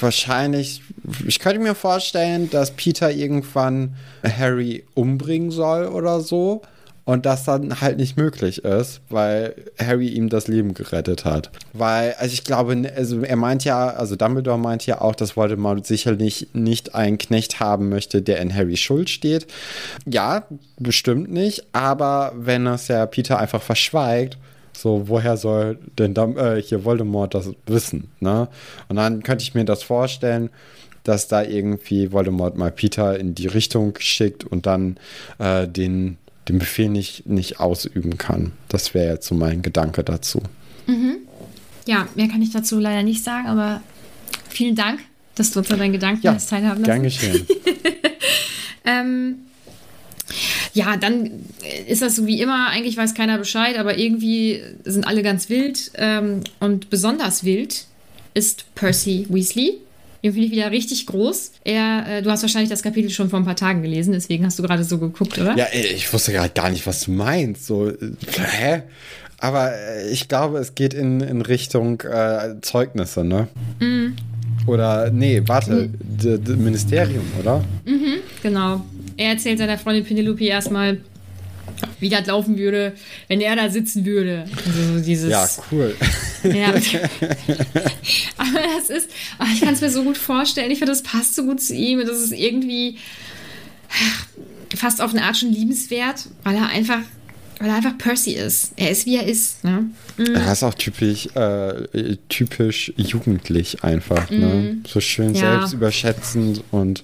A: wahrscheinlich. Ich könnte mir vorstellen, dass Peter irgendwann Harry umbringen soll oder so und das dann halt nicht möglich ist, weil Harry ihm das Leben gerettet hat. Weil, also ich glaube, also er meint ja, also Dumbledore meint ja auch, dass Voldemort sicherlich nicht einen Knecht haben möchte, der in Harrys Schuld steht. Ja, bestimmt nicht, aber wenn das ja Peter einfach verschweigt, so, woher soll denn Dum äh, hier Voldemort das wissen, ne? Und dann könnte ich mir das vorstellen, dass da irgendwie Voldemort mal Peter in die Richtung schickt und dann äh, den den Befehl nicht, nicht ausüben kann. Das wäre jetzt so mein Gedanke dazu.
B: Mhm. Ja, mehr kann ich dazu leider nicht sagen, aber vielen Dank, dass du uns an deinen Gedanken ja, teilhaben
A: lassen. Gern geschehen.
B: ähm, ja, dann ist das so wie immer, eigentlich weiß keiner Bescheid, aber irgendwie sind alle ganz wild ähm, und besonders wild ist Percy Weasley. Den finde ich wieder richtig groß. Er, äh, du hast wahrscheinlich das Kapitel schon vor ein paar Tagen gelesen, deswegen hast du gerade so geguckt, oder?
A: Ja, ich wusste gerade gar nicht, was du meinst. So, äh, hä? Aber äh, ich glaube, es geht in, in Richtung äh, Zeugnisse, ne? Mhm. Oder, nee, warte, mhm. Ministerium, oder?
B: Mhm, genau. Er erzählt seiner Freundin Penelope erstmal, wie das laufen würde, wenn er da sitzen würde. Also dieses.
A: Ja, cool. Ja.
B: Aber das ist, oh, ich kann es mir so gut vorstellen. Ich finde, das passt so gut zu ihm. Das ist irgendwie fast auf eine Art schon liebenswert, weil er einfach weil er einfach Percy ist. Er ist, wie er ist. Ne?
A: Mhm. Er ist auch typisch, äh, typisch jugendlich einfach. Ne? Mhm. Ne? So schön ja. selbstüberschätzend und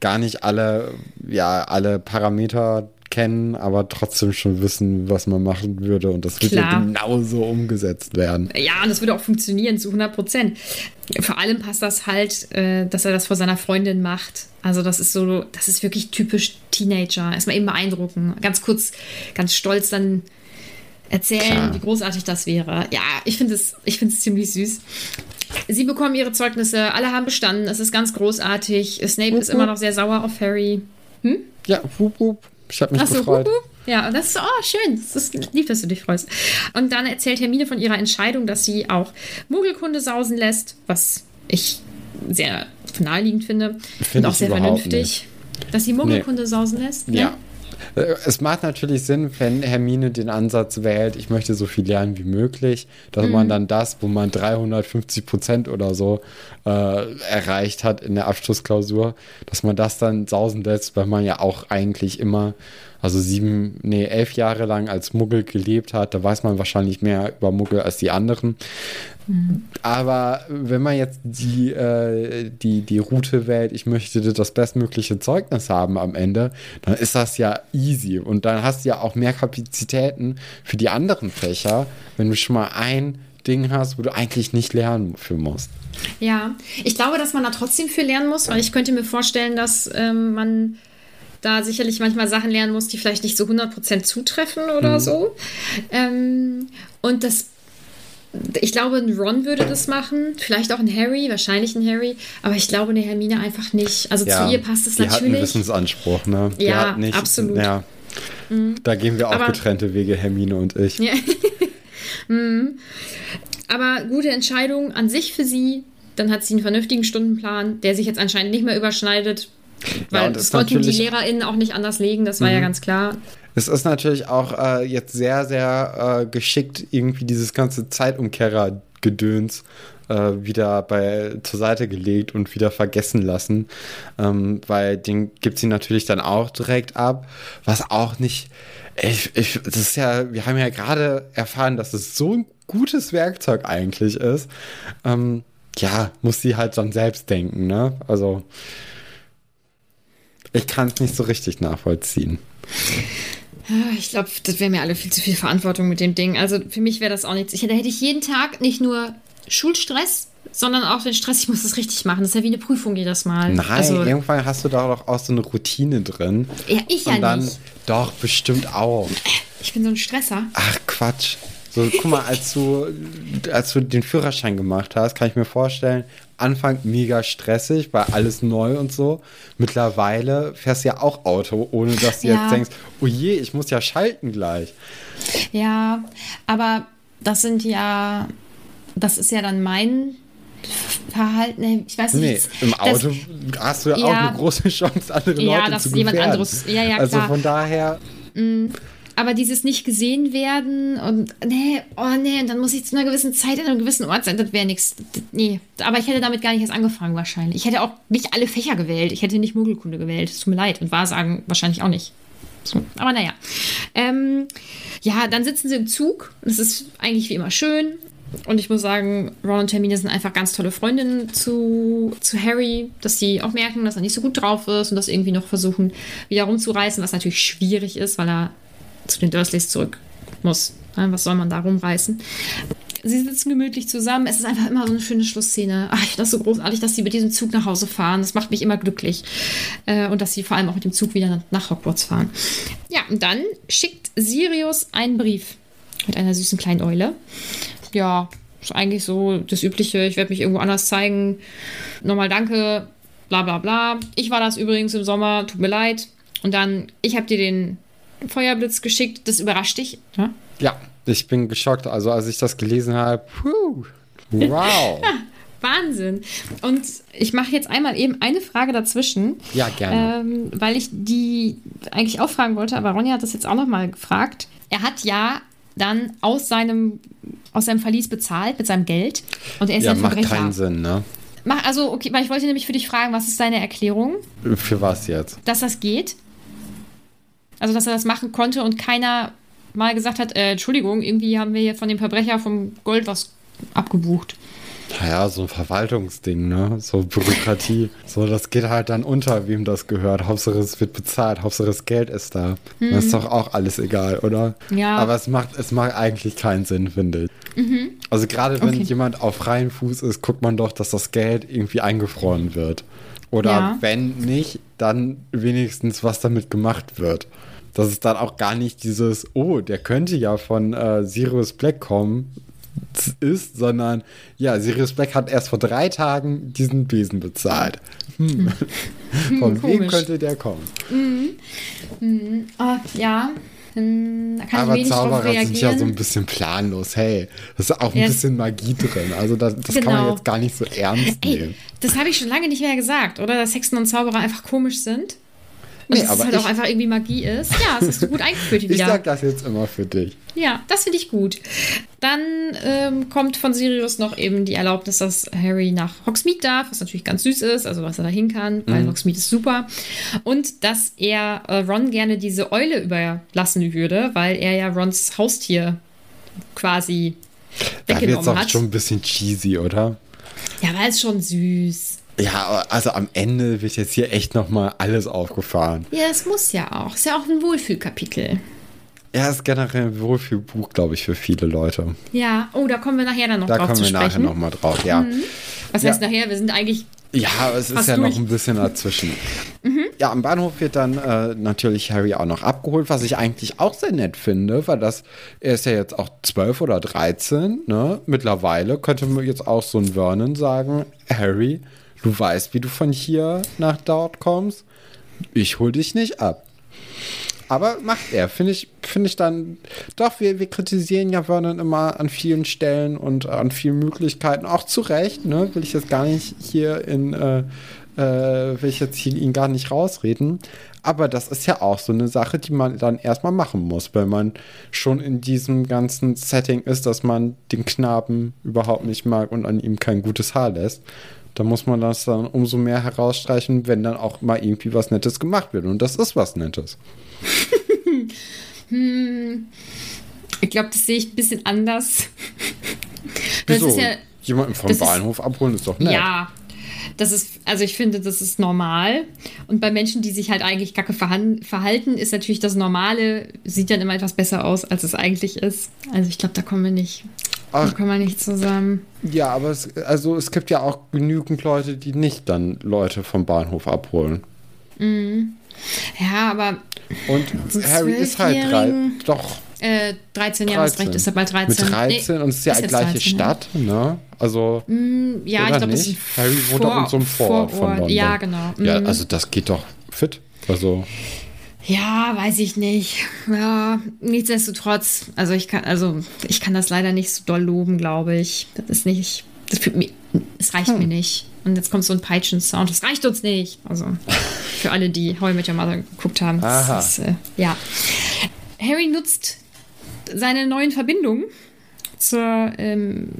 A: gar nicht alle, ja, alle Parameter kennen, aber trotzdem schon wissen, was man machen würde. Und das wird Klar. ja genauso umgesetzt werden.
B: Ja, und das würde auch funktionieren zu 100 Prozent. Vor allem passt das halt, äh, dass er das vor seiner Freundin macht. Also das ist so, das ist wirklich typisch Teenager. Erstmal eben beeindrucken. Ganz kurz, ganz stolz dann erzählen, Klar. wie großartig das wäre. Ja, ich finde es ich ziemlich süß. Sie bekommen ihre Zeugnisse, alle haben bestanden, es ist ganz großartig. Snape wup, ist immer noch sehr sauer auf Harry.
A: Hm? Ja, wup, wup. Ich habe mich Ach so, gefreut. Huhu.
B: Ja, und das ist oh, schön. Das ist lieb, dass du dich freust. Und dann erzählt Hermine von ihrer Entscheidung, dass sie auch Muggelkunde sausen lässt, was ich sehr naheliegend finde. Find und auch sehr vernünftig. Nicht. Dass sie Muggelkunde nee. sausen lässt.
A: Ja. ja. Es macht natürlich Sinn, wenn Hermine den Ansatz wählt, ich möchte so viel lernen wie möglich, dass mhm. man dann das, wo man 350 Prozent oder so äh, erreicht hat in der Abschlussklausur, dass man das dann sausen lässt, weil man ja auch eigentlich immer also sieben, nee, elf Jahre lang als Muggel gelebt hat, da weiß man wahrscheinlich mehr über Muggel als die anderen. Mhm. Aber wenn man jetzt die, äh, die, die Route wählt, ich möchte das bestmögliche Zeugnis haben am Ende, dann ist das ja easy. Und dann hast du ja auch mehr Kapazitäten für die anderen Fächer, wenn du schon mal ein Ding hast, wo du eigentlich nicht lernen für musst.
B: Ja, ich glaube, dass man da trotzdem für lernen muss, weil ich könnte mir vorstellen, dass ähm, man da sicherlich manchmal Sachen lernen muss, die vielleicht nicht so 100% zutreffen oder mhm. so. Ähm, und das ich glaube, ein Ron würde das machen, vielleicht auch ein Harry, wahrscheinlich ein Harry, aber ich glaube eine Hermine einfach nicht. Also ja, zu ihr passt es
A: die
B: natürlich.
A: Hat einen Wissensanspruch, ne?
B: Die ja, nicht, absolut.
A: Ja, mhm. Da gehen wir auch aber, getrennte Wege, Hermine und ich. Ja.
B: mhm. Aber gute Entscheidung an sich für sie. Dann hat sie einen vernünftigen Stundenplan, der sich jetzt anscheinend nicht mehr überschneidet. Weil ja, das konnten die LehrerInnen auch nicht anders legen, das war mhm. ja ganz klar.
A: Es ist natürlich auch äh, jetzt sehr, sehr äh, geschickt, irgendwie dieses ganze Zeitumkehrer-Gedöns äh, wieder bei, zur Seite gelegt und wieder vergessen lassen, ähm, weil den gibt sie natürlich dann auch direkt ab, was auch nicht. Ich, ich, das ist ja, wir haben ja gerade erfahren, dass es so ein gutes Werkzeug eigentlich ist. Ähm, ja, muss sie halt dann selbst denken, ne? Also. Ich kann es nicht so richtig nachvollziehen.
B: Ich glaube, das wäre mir alle viel zu viel Verantwortung mit dem Ding. Also für mich wäre das auch nichts. Ich, da hätte ich jeden Tag nicht nur Schulstress, sondern auch den Stress, ich muss das richtig machen. Das ist ja wie eine Prüfung jedes Mal.
A: Nein, also, irgendwann hast du da doch auch so eine Routine drin.
B: Ja, ich ja Und dann, nicht.
A: Doch, bestimmt auch.
B: Ich bin so ein Stresser.
A: Ach, Quatsch. So, guck mal, als du, als du den Führerschein gemacht hast, kann ich mir vorstellen, Anfang mega stressig, weil alles neu und so. Mittlerweile fährst du ja auch Auto, ohne dass du ja. jetzt denkst, oh je, ich muss ja schalten gleich.
B: Ja, aber das sind ja, das ist ja dann mein Verhalten, ich weiß nicht.
A: Nee, im Auto das, hast du ja, ja, auch eine große Chance, andere ja, Leute zu gefährden. Jemand anderes,
B: ja, ja,
A: also von daher.
B: Mm aber dieses nicht gesehen werden und nee, oh nee, und dann muss ich zu einer gewissen Zeit in einem gewissen Ort sein, das wäre nichts. Nee, aber ich hätte damit gar nicht erst angefangen wahrscheinlich. Ich hätte auch nicht alle Fächer gewählt. Ich hätte nicht Muggelkunde gewählt. Es tut mir leid. Und Wahrsagen wahrscheinlich auch nicht. So, aber naja. Ähm, ja, dann sitzen sie im Zug. Das ist eigentlich wie immer schön. Und ich muss sagen, Ron und Hermine sind einfach ganz tolle Freundinnen zu, zu Harry, dass sie auch merken, dass er nicht so gut drauf ist und das irgendwie noch versuchen, wieder rumzureißen, was natürlich schwierig ist, weil er zu den Dursleys zurück muss. Was soll man da rumreißen? Sie sitzen gemütlich zusammen. Es ist einfach immer so eine schöne Schlussszene. Ach, ich finde das so großartig, dass sie mit diesem Zug nach Hause fahren. Das macht mich immer glücklich. Äh, und dass sie vor allem auch mit dem Zug wieder nach Hogwarts fahren. Ja, und dann schickt Sirius einen Brief mit einer süßen kleinen Eule. Ja, ist eigentlich so das Übliche. Ich werde mich irgendwo anders zeigen. Nochmal danke, bla bla bla. Ich war das übrigens im Sommer, tut mir leid. Und dann, ich habe dir den Feuerblitz geschickt. Das überrascht dich,
A: ne? Ja, ich bin geschockt. Also als ich das gelesen habe, puh, wow.
B: ja, Wahnsinn. Und ich mache jetzt einmal eben eine Frage dazwischen.
A: Ja, gerne.
B: Ähm, weil ich die eigentlich auch fragen wollte, aber Ronja hat das jetzt auch nochmal gefragt. Er hat ja dann aus seinem, aus seinem Verlies bezahlt mit seinem Geld. Und er ist ja,
A: ja macht keinen Sinn, ne?
B: Mach, also, okay, weil ich wollte nämlich für dich fragen, was ist deine Erklärung?
A: Für was jetzt?
B: Dass das geht. Also, dass er das machen konnte und keiner mal gesagt hat, äh, Entschuldigung, irgendwie haben wir hier von dem Verbrecher vom Gold was abgebucht.
A: Naja, so ein Verwaltungsding, ne? So Bürokratie. so, das geht halt dann unter, wem das gehört. Hauptsache es wird bezahlt, Hauptsache das Geld ist da. Mhm. Das ist doch auch alles egal, oder?
B: Ja.
A: Aber es macht, es macht eigentlich keinen Sinn, finde ich. Mhm. Also gerade wenn okay. jemand auf freiem Fuß ist, guckt man doch, dass das Geld irgendwie eingefroren wird. Oder ja. wenn nicht, dann wenigstens was damit gemacht wird. Dass es dann auch gar nicht dieses, oh, der könnte ja von äh, Sirius Black kommen, ist, sondern ja, Sirius Black hat erst vor drei Tagen diesen Besen bezahlt. Hm. Von wem könnte der kommen?
B: Mhm. Mhm. Oh, ja. Hm,
A: Aber Zauberer sind ja so ein bisschen planlos. Hey, das ist auch ein yes. bisschen Magie drin. Also das, das genau. kann man genau. jetzt gar nicht so ernst Ey, nehmen.
B: Das habe ich schon lange nicht mehr gesagt, oder? Dass Hexen und Zauberer einfach komisch sind. Nee, dass es halt ich, auch einfach irgendwie Magie ist. Ja, es ist gut eingeführt wieder.
A: ich sag das jetzt immer für dich.
B: Ja, das finde ich gut. Dann ähm, kommt von Sirius noch eben die Erlaubnis, dass Harry nach Hogsmeade darf, was natürlich ganz süß ist, also was er da hin kann, weil mhm. Hogsmeade ist super. Und dass er äh, Ron gerne diese Eule überlassen würde, weil er ja Rons Haustier quasi weggenommen da
A: wird's auch schon ein bisschen cheesy, oder?
B: Ja, aber ist schon süß.
A: Ja, also am Ende wird jetzt hier echt nochmal alles aufgefahren.
B: Ja, es muss ja auch. Ist ja auch ein Wohlfühlkapitel.
A: Ja, ist generell ein Wohlfühlbuch, glaube ich, für viele Leute.
B: Ja, oh, da kommen wir nachher dann noch
A: da
B: drauf
A: sprechen. Da kommen wir nachher nochmal drauf, ja. Mhm.
B: Was ja. heißt nachher? Wir sind eigentlich
A: ja, es ist ja durch. noch ein bisschen dazwischen. Mhm. Ja, am Bahnhof wird dann äh, natürlich Harry auch noch abgeholt, was ich eigentlich auch sehr nett finde, weil das, er ist ja jetzt auch 12 oder 13, ne? Mittlerweile könnte man jetzt auch so ein Vernon sagen, Harry, Du weißt, wie du von hier nach dort kommst. Ich hol dich nicht ab. Aber macht er, finde ich, finde ich dann, doch, wir, wir kritisieren ja Vernon immer an vielen Stellen und an vielen Möglichkeiten, auch zu Recht, ne, will ich jetzt gar nicht hier in, äh, äh, will ich jetzt hier ihn gar nicht rausreden. Aber das ist ja auch so eine Sache, die man dann erstmal machen muss, wenn man schon in diesem ganzen Setting ist, dass man den Knaben überhaupt nicht mag und an ihm kein gutes Haar lässt. Da muss man das dann umso mehr herausstreichen, wenn dann auch mal irgendwie was Nettes gemacht wird. Und das ist was Nettes.
B: hm. Ich glaube, das sehe ich ein bisschen anders.
A: Wieso? Ja, Jemanden vom Bahnhof ist, abholen ist doch nett.
B: Ja, das ist, also ich finde, das ist normal. Und bei Menschen, die sich halt eigentlich kacke verhalten, ist natürlich das Normale, sieht dann immer etwas besser aus, als es eigentlich ist. Also ich glaube, da kommen wir nicht. Ach, da kommen wir nicht zusammen.
A: Ja, aber es, also es gibt ja auch genügend Leute, die nicht dann Leute vom Bahnhof abholen.
B: Mhm. Ja, aber.
A: Und Harry ist halt drei. Doch.
B: Äh, 13, ja, hast recht, ist er bald 13.
A: Mit 13 nee, und es ist ja die gleiche 13, Stadt, ne? Also.
B: Mm, ja, ich glaube.
A: Harry wohnt doch in so einem Vorort, Vorort von London.
B: Ja, genau.
A: Ja, mm. also das geht doch fit. Also.
B: Ja, weiß ich nicht. Ja, nichtsdestotrotz, also ich kann, also ich kann das leider nicht so doll loben, glaube ich. Das ist nicht, das es reicht hm. mir nicht. Und jetzt kommt so ein Peitschen-Sound, das reicht uns nicht. Also für alle, die How I Met Your Mother geguckt haben.
A: Aha.
B: Ist, äh, ja. Harry nutzt seine neuen Verbindungen zur, ähm,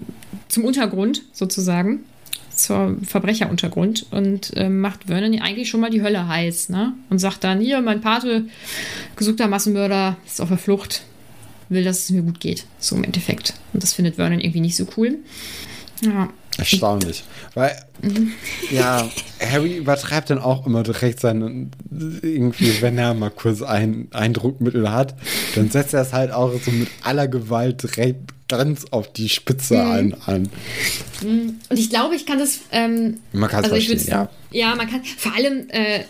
B: zum Untergrund sozusagen zur Verbrecheruntergrund und äh, macht Vernon eigentlich schon mal die Hölle heiß, ne? Und sagt dann, hier, mein Pate, gesuchter Massenmörder, ist auf der Flucht, will, dass es mir gut geht. So im Endeffekt. Und das findet Vernon irgendwie nicht so cool. Ja.
A: Erstaunlich. Weil, mhm. ja, Harry übertreibt dann auch immer direkt seinen, irgendwie, wenn er mal kurz ein Eindruckmittel hat, dann setzt er es halt auch so mit aller Gewalt direkt ganz auf die Spitze mhm. an.
B: Mhm. Und ich glaube, ich kann das. Ähm,
A: man kann es also verstehen, ja.
B: Ja, man kann. Vor allem. Äh,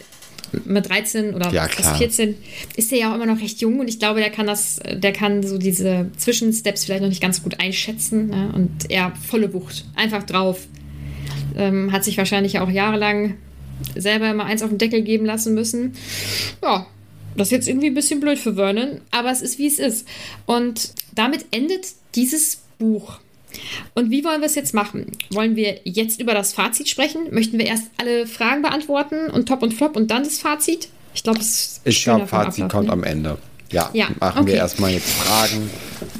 B: mit 13 oder ja, 14 ist er ja auch immer noch recht jung und ich glaube, der kann das, der kann so diese Zwischensteps vielleicht noch nicht ganz gut einschätzen ne? und er volle Wucht, einfach drauf. Ähm, hat sich wahrscheinlich auch jahrelang selber immer eins auf den Deckel geben lassen müssen. Ja, das ist jetzt irgendwie ein bisschen blöd für Vernon, aber es ist wie es ist. Und damit endet dieses Buch. Und wie wollen wir es jetzt machen? Wollen wir jetzt über das Fazit sprechen? Möchten wir erst alle Fragen beantworten und Top und Flop und dann das Fazit?
A: Ich glaube, Ich glaube, Fazit Ablauf, kommt ne? am Ende. Ja, ja machen okay. wir erstmal jetzt Fragen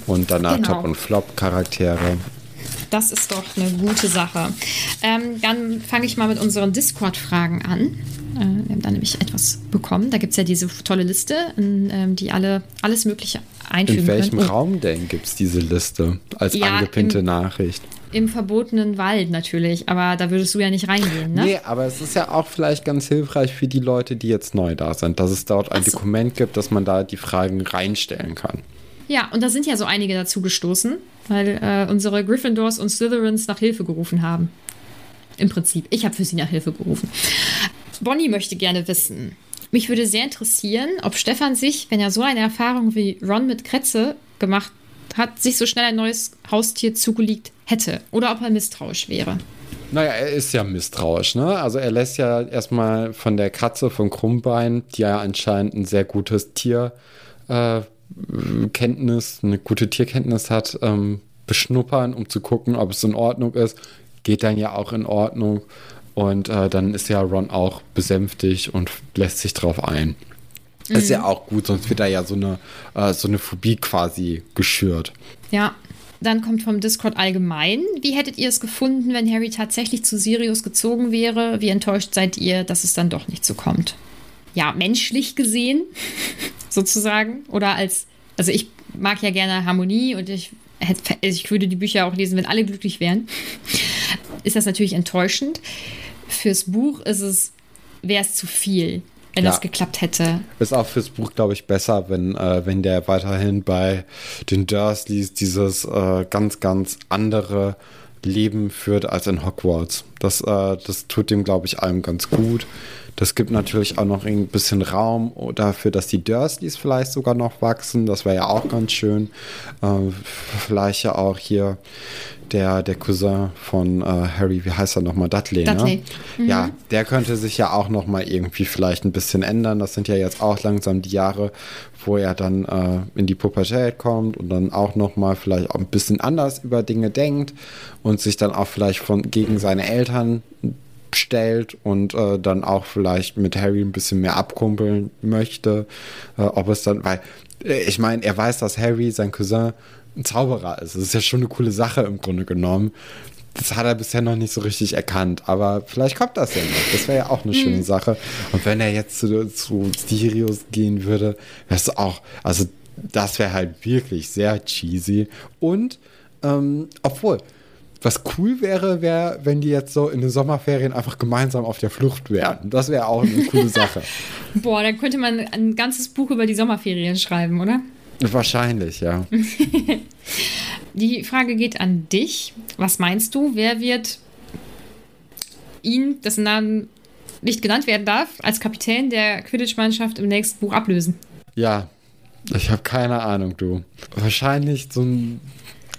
A: und danach genau. Top und Flop Charaktere.
B: Das ist doch eine gute Sache. Ähm, dann fange ich mal mit unseren Discord-Fragen an. Äh, wir haben da nämlich etwas bekommen. Da gibt es ja diese tolle Liste, in, ähm, die alle alles Mögliche einfügen
A: In welchem
B: können.
A: Raum denn gibt es diese Liste als ja, angepinnte im, Nachricht?
B: Im verbotenen Wald natürlich, aber da würdest du ja nicht reingehen, ne?
A: Nee, aber es ist ja auch vielleicht ganz hilfreich für die Leute, die jetzt neu da sind, dass es dort ein so. Dokument gibt, dass man da die Fragen reinstellen kann.
B: Ja, und da sind ja so einige dazu gestoßen, weil äh, unsere Gryffindors und Slytherins nach Hilfe gerufen haben. Im Prinzip. Ich habe für sie nach Hilfe gerufen. Bonnie möchte gerne wissen. Mich würde sehr interessieren, ob Stefan sich, wenn er so eine Erfahrung wie Ron mit Kretze gemacht hat, sich so schnell ein neues Haustier zugelegt hätte oder ob er misstrauisch wäre.
A: Naja, er ist ja misstrauisch, ne? Also er lässt ja erstmal von der Katze von Krummbein, die ja anscheinend ein sehr gutes Tier äh, eine gute Tierkenntnis hat, ähm, beschnuppern, um zu gucken, ob es in Ordnung ist. Geht dann ja auch in Ordnung. Und äh, dann ist ja Ron auch besänftigt und lässt sich drauf ein. Mhm. Ist ja auch gut, sonst wird da ja so eine, äh, so eine Phobie quasi geschürt.
B: Ja, dann kommt vom Discord allgemein. Wie hättet ihr es gefunden, wenn Harry tatsächlich zu Sirius gezogen wäre? Wie enttäuscht seid ihr, dass es dann doch nicht so kommt? Ja, menschlich gesehen sozusagen. Oder als, also ich mag ja gerne Harmonie und ich, ich würde die Bücher auch lesen, wenn alle glücklich wären. Ist das natürlich enttäuschend. Fürs Buch ist es, wäre es zu viel, wenn ja. das geklappt hätte.
A: Ist auch fürs Buch, glaube ich, besser, wenn, äh, wenn der weiterhin bei den Dursleys dieses äh, ganz, ganz andere Leben führt als in Hogwarts. Das, äh, das tut dem, glaube ich, allem ganz gut. Das gibt natürlich auch noch ein bisschen Raum dafür, dass die Dursleys vielleicht sogar noch wachsen. Das wäre ja auch ganz schön. Äh, vielleicht ja auch hier der, der Cousin von äh, Harry, wie heißt er nochmal? Dudley, ne? Dudley. Ne? Mhm. Ja, der könnte sich ja auch nochmal irgendwie vielleicht ein bisschen ändern. Das sind ja jetzt auch langsam die Jahre, wo er dann äh, in die Pubertät kommt und dann auch nochmal vielleicht auch ein bisschen anders über Dinge denkt und sich dann auch vielleicht von gegen seine Eltern stellt und äh, dann auch vielleicht mit Harry ein bisschen mehr abkumpeln möchte. Äh, ob es dann, weil äh, ich meine, er weiß, dass Harry, sein Cousin, ein Zauberer ist. Das ist ja schon eine coole Sache im Grunde genommen. Das hat er bisher noch nicht so richtig erkannt, aber vielleicht kommt das ja noch. Das wäre ja auch eine mhm. schöne Sache. Und wenn er jetzt zu, zu Sirius gehen würde, wäre es auch, also das wäre halt wirklich sehr cheesy. Und, ähm, obwohl, was cool wäre, wäre, wenn die jetzt so in den Sommerferien einfach gemeinsam auf der Flucht wären. Das wäre auch eine coole Sache.
B: Boah, dann könnte man ein ganzes Buch über die Sommerferien schreiben, oder?
A: Wahrscheinlich, ja.
B: die Frage geht an dich. Was meinst du, wer wird ihn, dessen Namen nicht genannt werden darf, als Kapitän der Quidditch-Mannschaft im nächsten Buch ablösen?
A: Ja, ich habe keine Ahnung, du. Wahrscheinlich so ein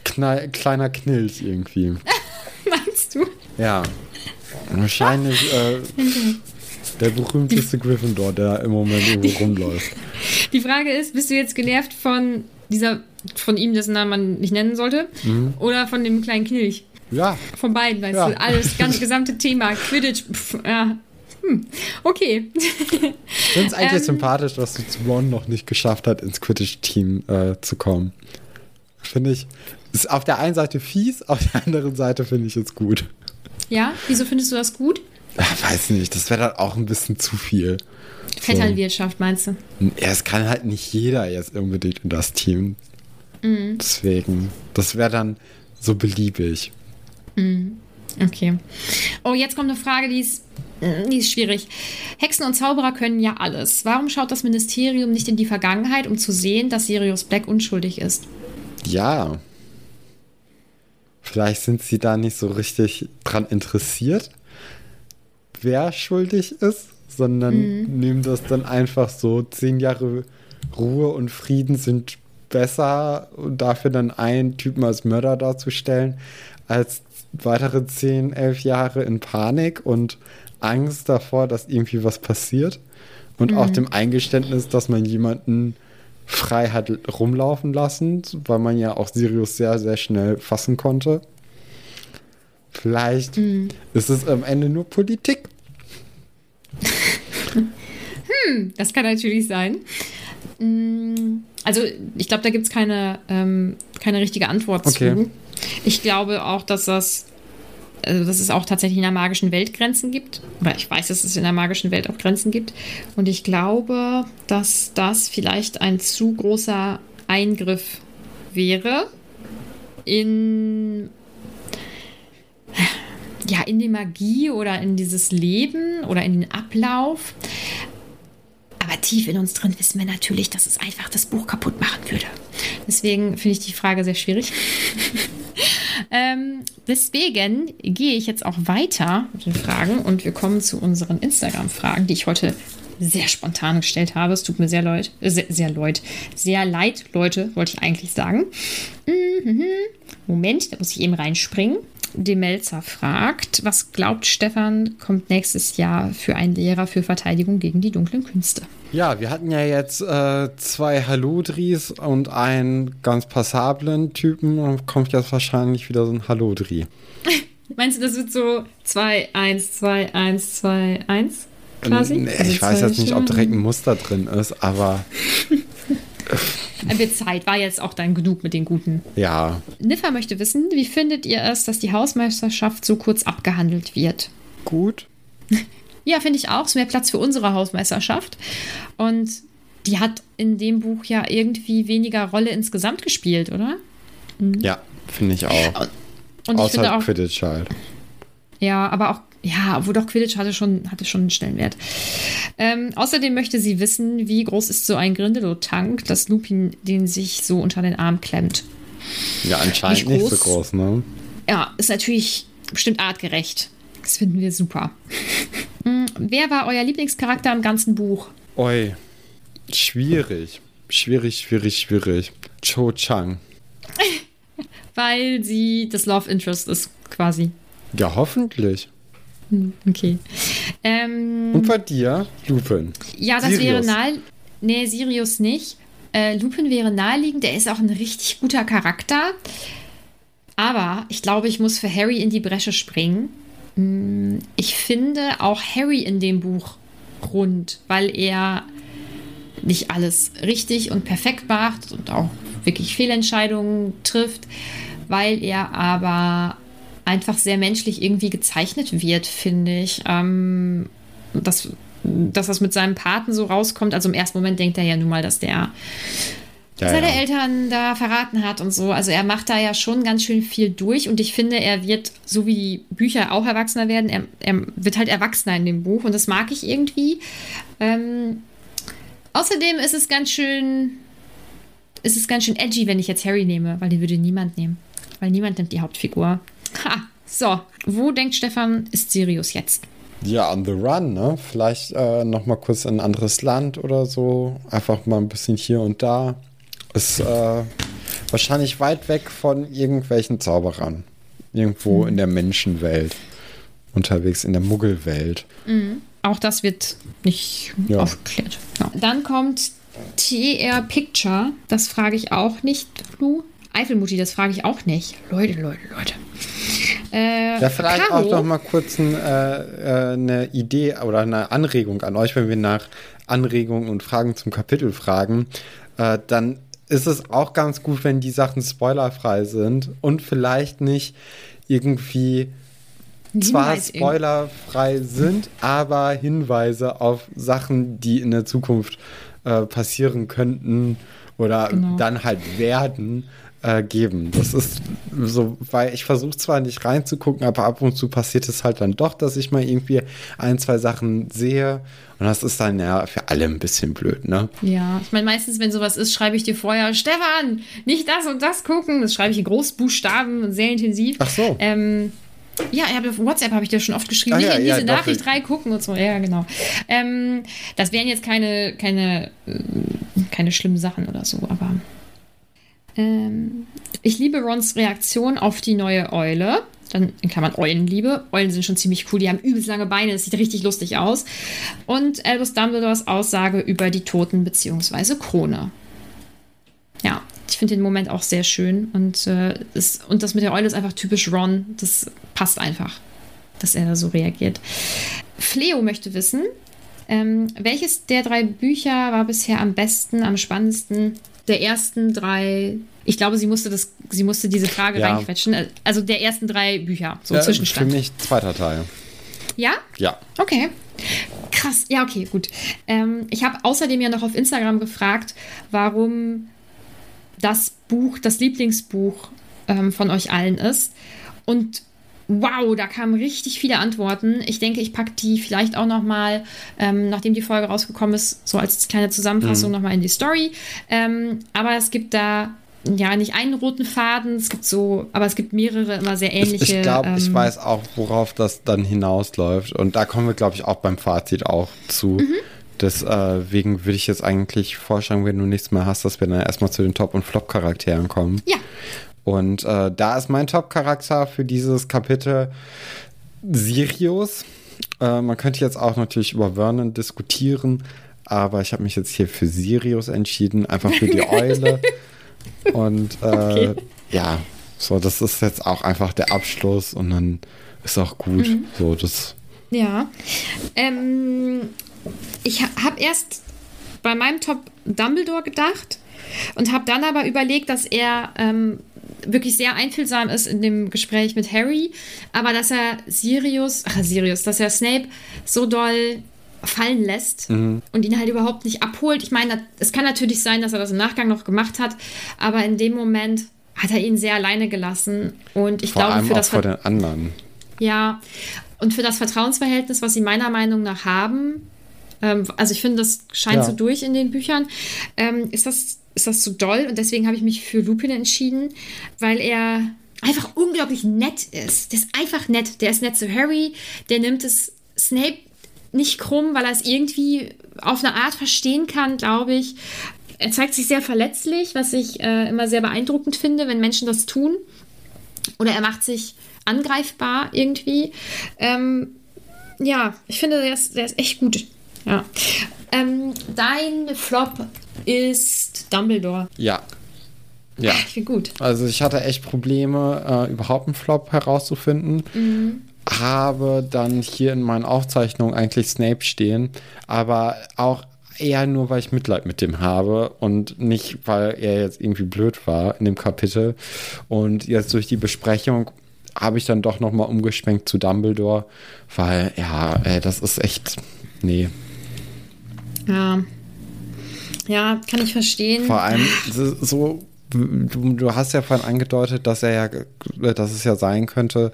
A: Knall, kleiner Knilch irgendwie.
B: Meinst du?
A: Ja. Wahrscheinlich äh, der berühmteste Gryffindor, der im Moment irgendwo rumläuft.
B: Die Frage ist, bist du jetzt genervt von dieser, von ihm, dessen Namen man nicht nennen sollte, mhm. oder von dem kleinen Knilch?
A: Ja.
B: Von beiden, weißt ja. du, alles, das gesamte Thema, Quidditch, pff, ja. Hm. Okay. Ich
A: finde es eigentlich ähm, sympathisch, dass du zu Ron noch nicht geschafft hat, ins Quidditch-Team äh, zu kommen. Finde ich, ist auf der einen Seite fies, auf der anderen Seite finde ich es gut.
B: Ja, wieso findest du das gut?
A: Ach, weiß nicht, das wäre dann auch ein bisschen zu viel.
B: Vetternwirtschaft, meinst du?
A: Ja, es kann halt nicht jeder jetzt unbedingt in das Team. Mhm. Deswegen, das wäre dann so beliebig.
B: Mhm. Okay. Oh, jetzt kommt eine Frage, die ist, die ist schwierig. Hexen und Zauberer können ja alles. Warum schaut das Ministerium nicht in die Vergangenheit, um zu sehen, dass Sirius Black unschuldig ist?
A: Ja, Vielleicht sind sie da nicht so richtig dran interessiert, wer schuldig ist. sondern mhm. nehmen das dann einfach so. Zehn Jahre Ruhe und Frieden sind besser und dafür dann einen Typen als Mörder darzustellen, als weitere zehn, elf Jahre in Panik und Angst davor, dass irgendwie was passiert. Und mhm. auch dem Eingeständnis, dass man jemanden frei hat rumlaufen lassen, weil man ja auch Sirius sehr, sehr schnell fassen konnte. Vielleicht mhm. ist es am Ende nur Politik.
B: hm, das kann natürlich sein. Mm, also, ich glaube, da gibt es keine, ähm, keine richtige Antwort okay. zu. Ich glaube auch, dass das also dass es auch tatsächlich in der magischen Welt Grenzen gibt. Oder ich weiß, dass es in der magischen Welt auch Grenzen gibt. Und ich glaube, dass das vielleicht ein zu großer Eingriff wäre in ja, in die Magie oder in dieses Leben oder in den Ablauf. Aber tief in uns drin wissen wir natürlich, dass es einfach das Buch kaputt machen würde. Deswegen finde ich die Frage sehr schwierig. ähm, deswegen gehe ich jetzt auch weiter mit den Fragen und wir kommen zu unseren Instagram-Fragen, die ich heute sehr spontan gestellt habe. Es tut mir sehr leid, äh, sehr, sehr leid, sehr leid, Leute, wollte ich eigentlich sagen. Mhm. Moment, da muss ich eben reinspringen. Demelzer fragt, was glaubt Stefan, kommt nächstes Jahr für einen Lehrer für Verteidigung gegen die dunklen Künste?
A: Ja, wir hatten ja jetzt äh, zwei Halodris und einen ganz passablen Typen. Dann kommt jetzt wahrscheinlich wieder so ein Halodri.
B: Meinst du, das wird so 2, 1, 2, 1, 2, 1 quasi?
A: Nee, also ich weiß jetzt nicht, ob direkt ein Muster drin ist, aber
B: Wird Zeit, war jetzt auch dann genug mit den Guten.
A: Ja.
B: Niffer möchte wissen, wie findet ihr es, dass die Hausmeisterschaft so kurz abgehandelt wird?
A: Gut.
B: ja, finde ich auch. Es ist mehr Platz für unsere Hausmeisterschaft. Und die hat in dem Buch ja irgendwie weniger Rolle insgesamt gespielt, oder?
A: Mhm. Ja, finde ich auch. Und ich Außer finde auch, Quidditch halt.
B: Ja, aber auch ja, wo doch Quidditch hatte schon, hatte schon einen Stellenwert. Ähm, außerdem möchte sie wissen, wie groß ist so ein Grindelow-Tank, dass Lupin den sich so unter den Arm klemmt.
A: Ja, anscheinend nicht, nicht so groß, ne?
B: Ja, ist natürlich bestimmt artgerecht. Das finden wir super. Hm, wer war euer Lieblingscharakter im ganzen Buch?
A: Oi, schwierig. Schwierig, schwierig, schwierig. Cho Chang.
B: Weil sie das Love Interest ist, quasi.
A: Ja, hoffentlich.
B: Hm, okay. Ähm,
A: Und bei dir, Lupin.
B: Ja, das Sirius. wäre nahe. Nee, Sirius nicht. Äh, Lupin wäre naheliegend. Der ist auch ein richtig guter Charakter. Aber ich glaube, ich muss für Harry in die Bresche springen. Hm, ich finde auch Harry in dem Buch rund, weil er nicht alles richtig und perfekt macht und auch wirklich Fehlentscheidungen trifft, weil er aber einfach sehr menschlich irgendwie gezeichnet wird, finde ich. Ähm, dass, dass das mit seinem Paten so rauskommt. Also im ersten Moment denkt er ja nun mal, dass der ja, seine ja. Eltern da verraten hat und so. Also er macht da ja schon ganz schön viel durch und ich finde, er wird, so wie die Bücher auch erwachsener werden, er, er wird halt erwachsener in dem Buch und das mag ich irgendwie. Ähm, außerdem ist es ganz schön, ist es ganz schön edgy, wenn ich jetzt Harry nehme, weil den würde niemand nehmen. Weil niemand nimmt die Hauptfigur. Ha, so, wo denkt Stefan, ist Sirius jetzt?
A: Ja, on the run, ne? Vielleicht äh, noch mal kurz in ein anderes Land oder so. Einfach mal ein bisschen hier und da. Ist äh, wahrscheinlich weit weg von irgendwelchen Zauberern. Irgendwo mhm. in der Menschenwelt. Unterwegs in der Muggelwelt.
B: Mhm. Auch das wird nicht ja. aufgeklärt. Ja. Dann kommt TR Picture. Das frage ich auch nicht, Flu. Eifelmutti, das frage ich auch nicht. Leute, Leute, Leute.
A: Äh, ja, vielleicht Caro? auch noch mal kurz ein, äh, äh, eine Idee oder eine Anregung an euch, wenn wir nach Anregungen und Fragen zum Kapitel fragen, äh, dann ist es auch ganz gut, wenn die Sachen spoilerfrei sind und vielleicht nicht irgendwie zwar spoilerfrei sind, aber Hinweise auf Sachen, die in der Zukunft äh, passieren könnten oder genau. dann halt werden, äh, geben. Das ist so, weil ich versuche zwar nicht reinzugucken, aber ab und zu passiert es halt dann doch, dass ich mal irgendwie ein, zwei Sachen sehe. Und das ist dann ja für alle ein bisschen blöd, ne?
B: Ja, ich meine, meistens, wenn sowas ist, schreibe ich dir vorher, Stefan, nicht das und das gucken. Das schreibe ich in Großbuchstaben, sehr intensiv.
A: Ach so.
B: Ähm, Ja, auf WhatsApp habe ich dir schon oft geschrieben. Ach, ja, in diese ja, Nachricht reingucken und so. Ja, genau. Ähm, das wären jetzt keine, keine, äh, keine schlimmen Sachen oder so, aber. Ähm, ich liebe Rons Reaktion auf die neue Eule. Dann in Klammern Eulenliebe. Eulen sind schon ziemlich cool. Die haben übelst lange Beine. Das sieht richtig lustig aus. Und Albus Dumbledores Aussage über die Toten bzw. Krone. Ja, ich finde den Moment auch sehr schön. Und, äh, ist, und das mit der Eule ist einfach typisch Ron. Das passt einfach, dass er da so reagiert. Fleo möchte wissen, ähm, welches der drei Bücher war bisher am besten, am spannendsten? Der ersten drei. Ich glaube, sie musste das, sie musste diese Frage ja. reinquetschen. Also der ersten drei Bücher, so ja, Zwischenstand.
A: Für mich zweiter Teil.
B: Ja?
A: Ja.
B: Okay. Krass. Ja, okay, gut. Ähm, ich habe außerdem ja noch auf Instagram gefragt, warum das Buch, das Lieblingsbuch ähm, von euch allen ist. Und wow, da kamen richtig viele Antworten. Ich denke, ich packe die vielleicht auch noch mal, ähm, nachdem die Folge rausgekommen ist, so als kleine Zusammenfassung mhm. noch mal in die Story. Ähm, aber es gibt da ja nicht einen roten Faden, es gibt so, aber es gibt mehrere immer sehr ähnliche.
A: Ich, ich glaube, ähm, ich weiß auch, worauf das dann hinausläuft. Und da kommen wir, glaube ich, auch beim Fazit auch zu. Mhm. Deswegen äh, würde ich jetzt eigentlich vorschlagen, wenn du nichts mehr hast, dass wir dann erstmal zu den Top- und Flop-Charakteren kommen.
B: Ja.
A: Und äh, da ist mein Top-Charakter für dieses Kapitel Sirius. Äh, man könnte jetzt auch natürlich über Vernon diskutieren, aber ich habe mich jetzt hier für Sirius entschieden, einfach für die Eule. und äh, okay. ja, so, das ist jetzt auch einfach der Abschluss und dann ist auch gut. Mhm. So, das.
B: Ja. Ähm, ich habe erst bei meinem Top Dumbledore gedacht und habe dann aber überlegt, dass er ähm, wirklich sehr einfühlsam ist in dem Gespräch mit Harry, aber dass er Sirius, ach Sirius, dass er Snape so doll fallen lässt mhm. und ihn halt überhaupt nicht abholt. Ich meine, es kann natürlich sein, dass er das im Nachgang noch gemacht hat, aber in dem Moment hat er ihn sehr alleine gelassen und ich
A: vor
B: glaube
A: allem
B: für
A: auch
B: das
A: vor den anderen.
B: Ja, und für das Vertrauensverhältnis, was sie meiner Meinung nach haben, ähm, also ich finde, das scheint ja. so durch in den Büchern, ähm, ist, das, ist das zu doll und deswegen habe ich mich für Lupin entschieden, weil er einfach unglaublich nett ist. Der ist einfach nett. Der ist nett zu Harry, der nimmt es Snape nicht krumm, weil er es irgendwie auf eine Art verstehen kann, glaube ich. Er zeigt sich sehr verletzlich, was ich äh, immer sehr beeindruckend finde, wenn Menschen das tun. Oder er macht sich angreifbar irgendwie. Ähm, ja, ich finde, der ist, der ist echt gut. Ja. Ähm, dein Flop ist Dumbledore.
A: Ja. Ja.
B: Ich finde gut.
A: Also ich hatte echt Probleme, äh, überhaupt einen Flop herauszufinden. Mhm. Habe dann hier in meinen Aufzeichnungen eigentlich Snape stehen, aber auch eher nur, weil ich Mitleid mit dem habe und nicht, weil er jetzt irgendwie blöd war in dem Kapitel. Und jetzt durch die Besprechung habe ich dann doch nochmal umgeschwenkt zu Dumbledore, weil ja, ey, das ist echt, nee.
B: Ja. Ja, kann ich verstehen.
A: Vor allem so, du, du, hast ja vorhin angedeutet, dass er ja, dass es ja sein könnte,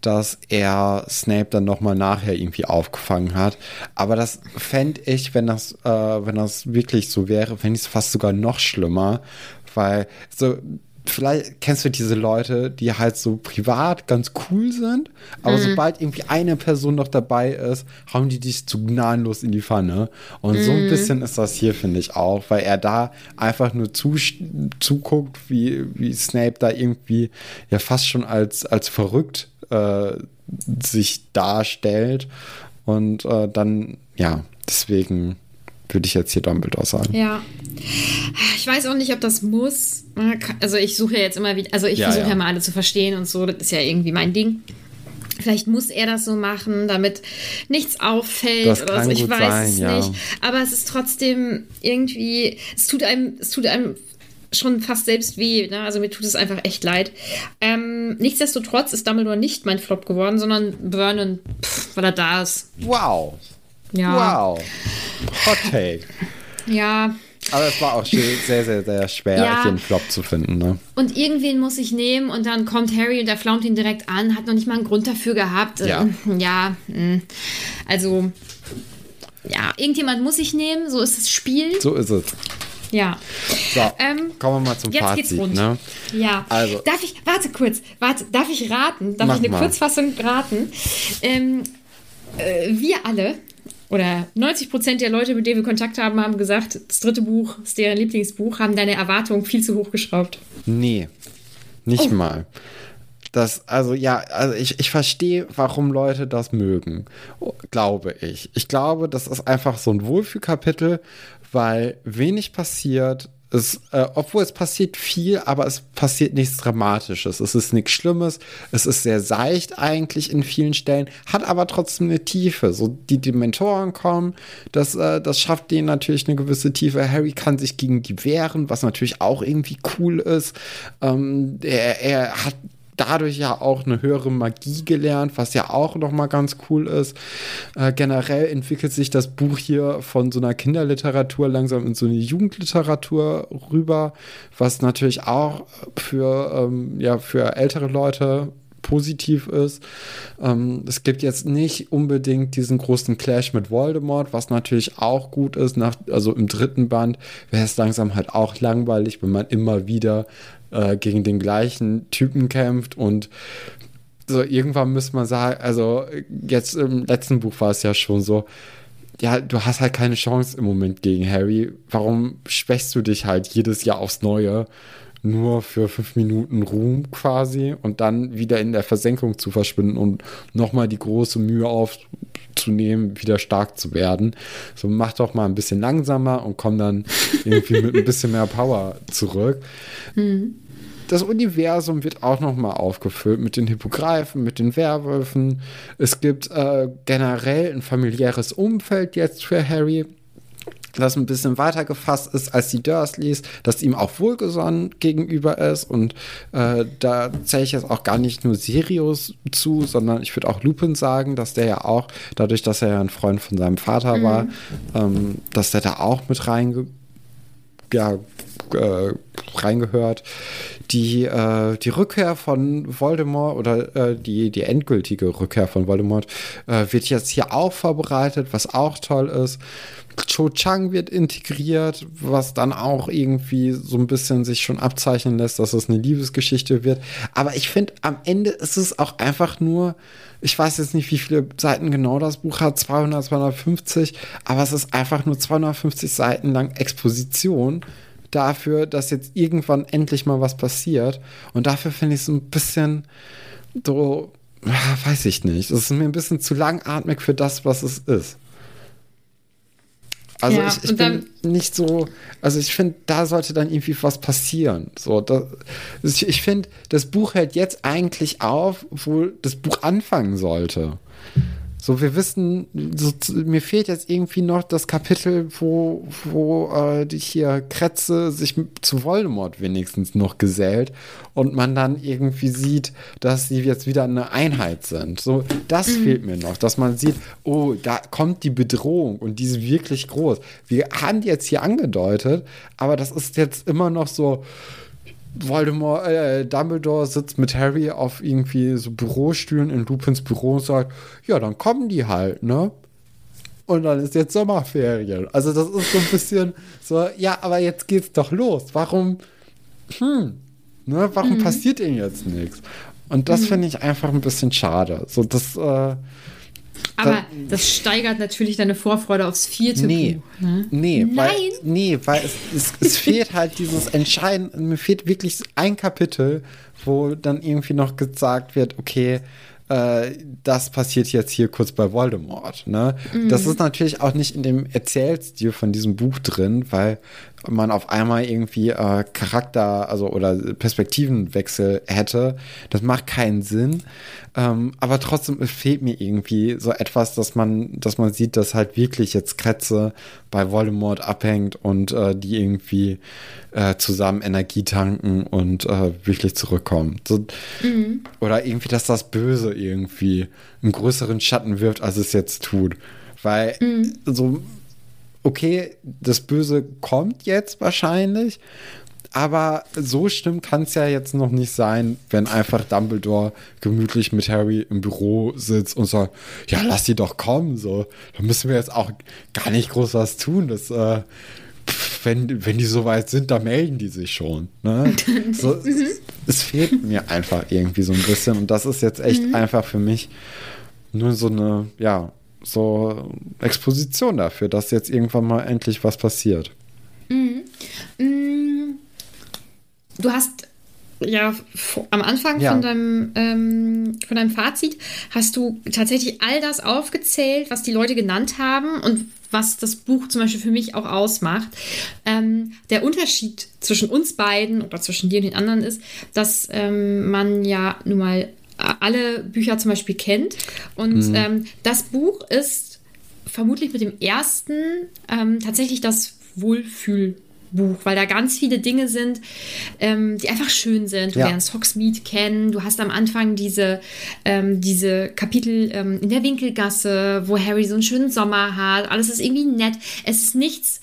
A: dass er Snape dann nochmal nachher irgendwie aufgefangen hat. Aber das fände ich, wenn das, äh, wenn das wirklich so wäre, fände ich es fast sogar noch schlimmer, weil so vielleicht kennst du diese Leute, die halt so privat ganz cool sind, aber mhm. sobald irgendwie eine Person noch dabei ist, hauen die dich zu gnadenlos in die Pfanne. Und mhm. so ein mhm. bisschen ist das hier, finde ich auch, weil er da einfach nur zu, zuguckt, wie, wie Snape da irgendwie ja fast schon als, als verrückt äh, sich darstellt. Und äh, dann, ja, deswegen würde ich jetzt hier Dumbledore sagen.
B: Ja. Ich weiß auch nicht, ob das muss. Also ich suche ja jetzt immer wieder, also ich ja, versuche ja. ja mal alle zu verstehen und so, das ist ja irgendwie mein Ding. Vielleicht muss er das so machen, damit nichts auffällt das oder so. Ich weiß sein, es ja. nicht. Aber es ist trotzdem irgendwie, es tut einem, es tut einem schon fast selbst weh. Ne? Also mir tut es einfach echt leid. Ähm, nichtsdestotrotz ist Dumbledore nicht mein Flop geworden, sondern Vernon, pff, weil er da ist.
A: Wow.
B: Ja.
A: Wow. Hot Take.
B: Ja.
A: Aber es war auch sehr, sehr, sehr schwer, ja. einen Flop zu finden. Ne?
B: Und irgendwen muss ich nehmen und dann kommt Harry und der flaumt ihn direkt an, hat noch nicht mal einen Grund dafür gehabt.
A: Ja.
B: Ähm, ja, hm. also, ja, irgendjemand muss ich nehmen, so ist das Spiel.
A: So ist es.
B: Ja.
A: So, ähm, kommen wir mal zum
B: jetzt
A: Fazit.
B: Geht's rund.
A: Ne?
B: Ja.
A: Also.
B: Darf ich, warte kurz, warte, darf ich raten? Darf ich eine
A: mal.
B: Kurzfassung raten? Ähm, äh, wir alle, oder 90 Prozent der Leute, mit denen wir Kontakt haben, haben gesagt, das dritte Buch ist deren Lieblingsbuch, haben deine Erwartungen viel zu hoch geschraubt.
A: Nee, nicht
B: Oh.
A: mal. Das, also ja, also ich, ich verstehe, warum Leute das mögen, glaube ich. Ich glaube, das ist einfach so ein Wohlfühlkapitel, weil wenig passiert. Es, äh, obwohl es passiert viel, aber es passiert nichts Dramatisches. Es ist nichts Schlimmes. Es ist sehr seicht eigentlich in vielen Stellen, hat aber trotzdem eine Tiefe. So die Dementoren kommen, das, äh, das schafft denen natürlich eine gewisse Tiefe. Harry kann sich gegen die wehren, was natürlich auch irgendwie cool ist. Ähm, er, er hat dadurch ja auch eine höhere Magie gelernt, was ja auch nochmal ganz cool ist. Äh, generell entwickelt sich das Buch hier von so einer Kinderliteratur langsam in so eine Jugendliteratur rüber, was natürlich auch für, ähm, ja, für ältere Leute positiv ist. Ähm, es gibt jetzt nicht unbedingt diesen großen Clash mit Voldemort, was natürlich auch gut ist. Nach, also im dritten Band wäre es langsam halt auch langweilig, wenn man immer wieder äh, gegen den gleichen Typen kämpft und so irgendwann müsste man sagen, also jetzt im letzten Buch war es ja schon so, ja, du hast halt keine Chance im Moment gegen Harry. Warum schwächst du dich halt jedes Jahr aufs Neue? Nur für fünf Minuten Ruhm quasi und dann wieder in der Versenkung zu verschwinden und nochmal die große Mühe aufzunehmen, wieder stark zu werden. So mach doch mal ein bisschen langsamer und komm dann irgendwie mit ein bisschen mehr Power zurück. Das Universum wird auch nochmal aufgefüllt mit den Hippogreifen, mit den Werwölfen. Es gibt äh, generell ein familiäres Umfeld jetzt für Harry, das ein bisschen weiter gefasst ist als die Dursleys, das ihm auch wohlgesonnen gegenüber ist. Und äh, da zähle ich jetzt auch gar nicht nur Sirius zu, sondern ich würde auch Lupin sagen, dass der ja auch, dadurch, dass er ja ein Freund von seinem Vater war, ähm, dass der da auch mit reinge ja, äh, reingehört. Die, äh, die Rückkehr von Voldemort oder äh, die, die endgültige Rückkehr von Voldemort äh, wird jetzt hier auch vorbereitet, was auch toll ist. Cho Chang wird integriert, was dann auch irgendwie so ein bisschen sich schon abzeichnen lässt, dass es eine Liebesgeschichte wird. Aber ich finde, am Ende ist es auch einfach nur, ich weiß jetzt nicht, wie viele Seiten genau das Buch hat, 200, 250, aber es ist einfach nur 250 Seiten lang Exposition dafür, dass jetzt irgendwann endlich mal was passiert. Und dafür finde ich es ein bisschen so, ah, weiß ich nicht. Es ist mir ein bisschen zu langatmig für das, was es ist. Also
B: Ja,
A: ich, ich bin nicht so, also ich finde, da sollte dann irgendwie was passieren. So, das, ich, ich finde, das Buch hört jetzt eigentlich auf, wo das Buch anfangen sollte. So, wir wissen, so, mir fehlt jetzt irgendwie noch das Kapitel, wo, wo äh, die hier Kretze sich zu Voldemort wenigstens noch gesellt und man dann irgendwie sieht, dass sie jetzt wieder eine Einheit sind. So, das fehlt mir noch, dass man sieht, oh, da kommt die Bedrohung und die ist wirklich groß. Wir haben die jetzt hier angedeutet, aber das ist jetzt immer noch so, Voldemort, äh, Dumbledore sitzt mit Harry auf irgendwie so Bürostühlen in Lupins Büro und sagt, ja, dann kommen die halt, ne? Und dann ist jetzt Sommerferien. Also das ist so ein bisschen so, ja, aber jetzt geht's doch los. Warum, hm, ne, warum passiert ihnen jetzt nichts? Und das finde ich einfach ein bisschen schade. So, das, äh,
B: Aber das steigert natürlich deine Vorfreude aufs vierte
A: Nee,
B: Buch. Ne?
A: nee, weil,
B: Nein.
A: nee, weil es, es, es fehlt halt dieses Entscheiden, mir fehlt wirklich ein Kapitel, wo dann irgendwie noch gesagt wird, okay, äh, das passiert jetzt hier kurz bei Voldemort. Ne? Das ist natürlich auch nicht in dem Erzählstil von diesem Buch drin, weil man auf einmal irgendwie äh, Charakter, also oder Perspektivenwechsel hätte. Das macht keinen Sinn. Ähm, aber trotzdem fehlt mir irgendwie so etwas, dass man, dass man sieht, dass halt wirklich jetzt Kretze bei Voldemort abhängt und äh, die irgendwie äh, zusammen Energie tanken und äh, wirklich zurückkommen. So, Oder irgendwie, dass das Böse irgendwie einen größeren Schatten wirft, als es jetzt tut. Weil so okay, das Böse kommt jetzt wahrscheinlich, aber so schlimm kann es ja jetzt noch nicht sein, wenn einfach Dumbledore gemütlich mit Harry im Büro sitzt und sagt, ja, lass sie doch kommen, so. Da müssen wir jetzt auch gar nicht groß was tun. Das, äh, wenn, wenn die soweit sind, da melden die sich schon. Ne? So, mhm. es, es, fehlt mir einfach irgendwie so ein bisschen. Und das ist jetzt echt mhm. einfach für mich nur so eine, ja, so Exposition dafür, dass jetzt irgendwann mal endlich was passiert. Mhm.
B: mhm. Du hast ja am Anfang ja. Von, deinem, ähm, von deinem Fazit hast du tatsächlich all das aufgezählt, was die Leute genannt haben und was das Buch zum Beispiel für mich auch ausmacht. Ähm, der Unterschied zwischen uns beiden oder zwischen dir und den anderen ist, dass ähm, man ja nun mal alle Bücher zum Beispiel kennt. Und mhm. ähm, das Buch ist vermutlich mit dem ersten ähm, tatsächlich das Wohlfühl. Buch, weil da ganz viele Dinge sind, ähm, die einfach schön sind. Du ja. lernst Hogsmeade kennen, du hast am Anfang diese, ähm, diese Kapitel ähm, in der Winkelgasse, wo Harry so einen schönen Sommer hat. Alles ist irgendwie nett. Es ist nichts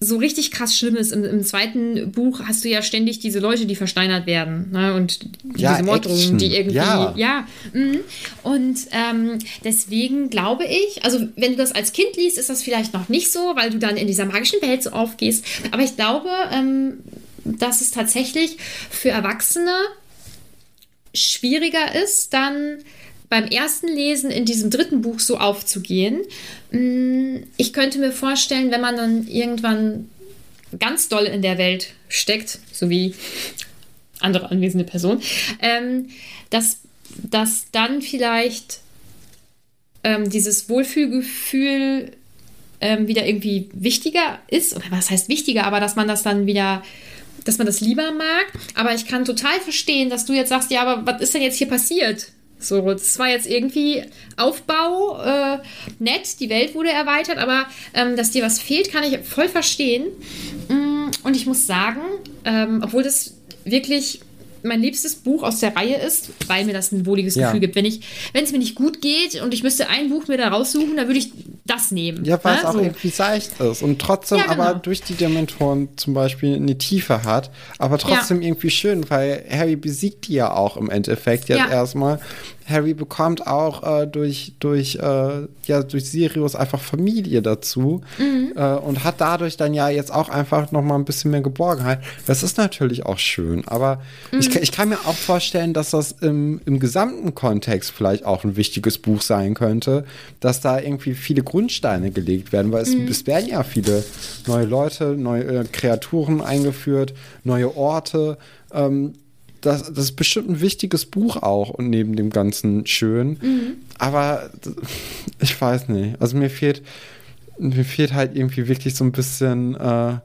B: so richtig krass Schlimmes. Im, Im, zweiten Buch hast du ja ständig diese Leute, die versteinert werden. Ne? Und ja, diese Morddrohungen, die irgendwie. Ja. ja mm. Und ähm, deswegen glaube ich, also wenn du das als Kind liest, ist das vielleicht noch nicht so, weil du dann in dieser magischen Welt so aufgehst. Aber ich glaube, ähm, dass es tatsächlich für Erwachsene schwieriger ist, dann beim ersten Lesen in diesem dritten Buch so aufzugehen. Mm, ich könnte mir vorstellen, wenn man dann irgendwann ganz doll in der Welt steckt, so wie andere anwesende Personen, ähm, dass, dass dann vielleicht ähm, dieses Wohlfühlgefühl ähm, wieder irgendwie wichtiger ist. Oder was heißt wichtiger, aber dass man das dann wieder dass man das lieber mag. Aber ich kann total verstehen, dass du jetzt sagst, ja, aber was ist denn jetzt hier passiert? So, das war jetzt irgendwie Aufbau, äh, nett, die Welt wurde erweitert, aber ähm, dass dir was fehlt, kann ich voll verstehen. Mm, und ich muss sagen, ähm, obwohl das wirklich mein liebstes Buch aus der Reihe ist, weil mir das ein wohliges ja. Gefühl gibt. Wenn ich, wenn es mir nicht gut geht und ich müsste ein Buch mir da raussuchen, dann würde ich das nehmen.
A: Ja, weil es auch so. irgendwie seicht ist und trotzdem ja, genau. aber durch die Dementoren zum Beispiel eine Tiefe hat, aber trotzdem ja. irgendwie schön, weil Harry besiegt die ja auch im Endeffekt jetzt erstmal Harry bekommt auch äh, durch, durch, äh, ja, durch Sirius einfach Familie dazu mhm. äh, und hat dadurch dann ja jetzt auch einfach noch mal ein bisschen mehr Geborgenheit. Das ist natürlich auch schön, aber mhm. ich, ich kann mir auch vorstellen, dass das im, im gesamten Kontext vielleicht auch ein wichtiges Buch sein könnte, dass da irgendwie viele Grundsteine gelegt werden, weil es, mhm. es werden ja viele neue Leute, neue äh, Kreaturen eingeführt, neue Orte. Ähm, das, das ist bestimmt ein wichtiges Buch auch und neben dem ganzen schön. Mhm. Aber ich weiß nicht. Also mir fehlt, mir fehlt halt irgendwie wirklich so ein bisschen äh,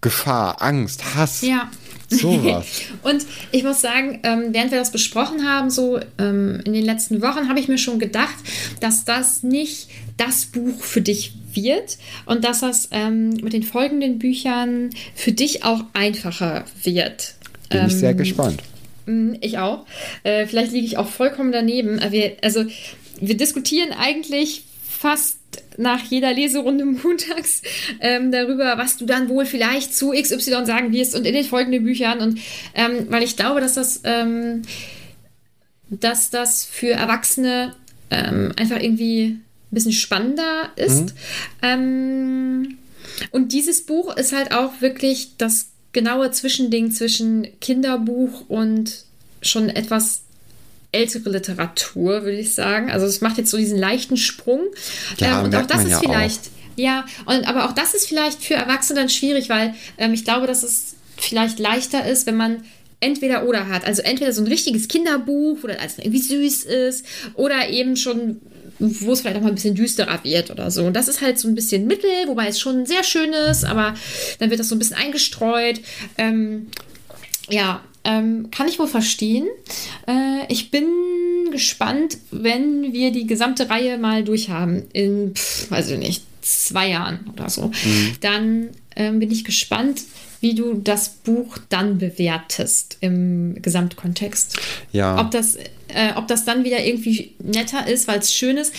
A: Gefahr, Angst, Hass.
B: Ja.
A: Sowas.
B: und ich muss sagen, ähm, während wir das besprochen haben, so ähm, in den letzten Wochen, habe ich mir schon gedacht, dass das nicht das Buch für dich wird und dass das ähm, mit den folgenden Büchern für dich auch einfacher wird.
A: Bin ähm, ich sehr ähm, gespannt.
B: Mm, ich auch. Äh, vielleicht liege ich auch vollkommen daneben. Wir, also, wir diskutieren eigentlich fast nach jeder Leserunde montags ähm, darüber, was du dann wohl vielleicht zu XY sagen wirst und in den folgenden Büchern. Und ähm, weil ich glaube, dass das, ähm, dass das für Erwachsene ähm, einfach irgendwie ein bisschen spannender ist. Mhm. Ähm, und dieses Buch ist halt auch wirklich das genaue Zwischending zwischen Kinderbuch und schon etwas ältere Literatur, würde ich sagen. Also es macht jetzt so diesen leichten Sprung. Ja, ähm, und auch das ist ja vielleicht, auch. ja, und aber auch das ist vielleicht für Erwachsene dann schwierig, weil ähm, ich glaube, dass es vielleicht leichter ist, wenn man entweder oder hat. Also entweder so ein richtiges Kinderbuch, wo das alles irgendwie süß ist, oder eben schon wo es vielleicht auch mal ein bisschen düsterer wird oder so. Und das ist halt so ein bisschen Mittel, wobei es schon sehr schön ist, aber dann wird das so ein bisschen eingestreut. Ähm, ja, ähm, kann ich wohl verstehen. Äh, ich bin gespannt, wenn wir die gesamte Reihe mal durchhaben. In, pff, weiß ich nicht, zwei Jahren oder so. Mhm. Dann ähm, bin ich gespannt, wie du das Buch dann bewertest im Gesamtkontext.
A: Ja.
B: Ob das, äh, ob das dann wieder irgendwie netter ist, weil es schön ist.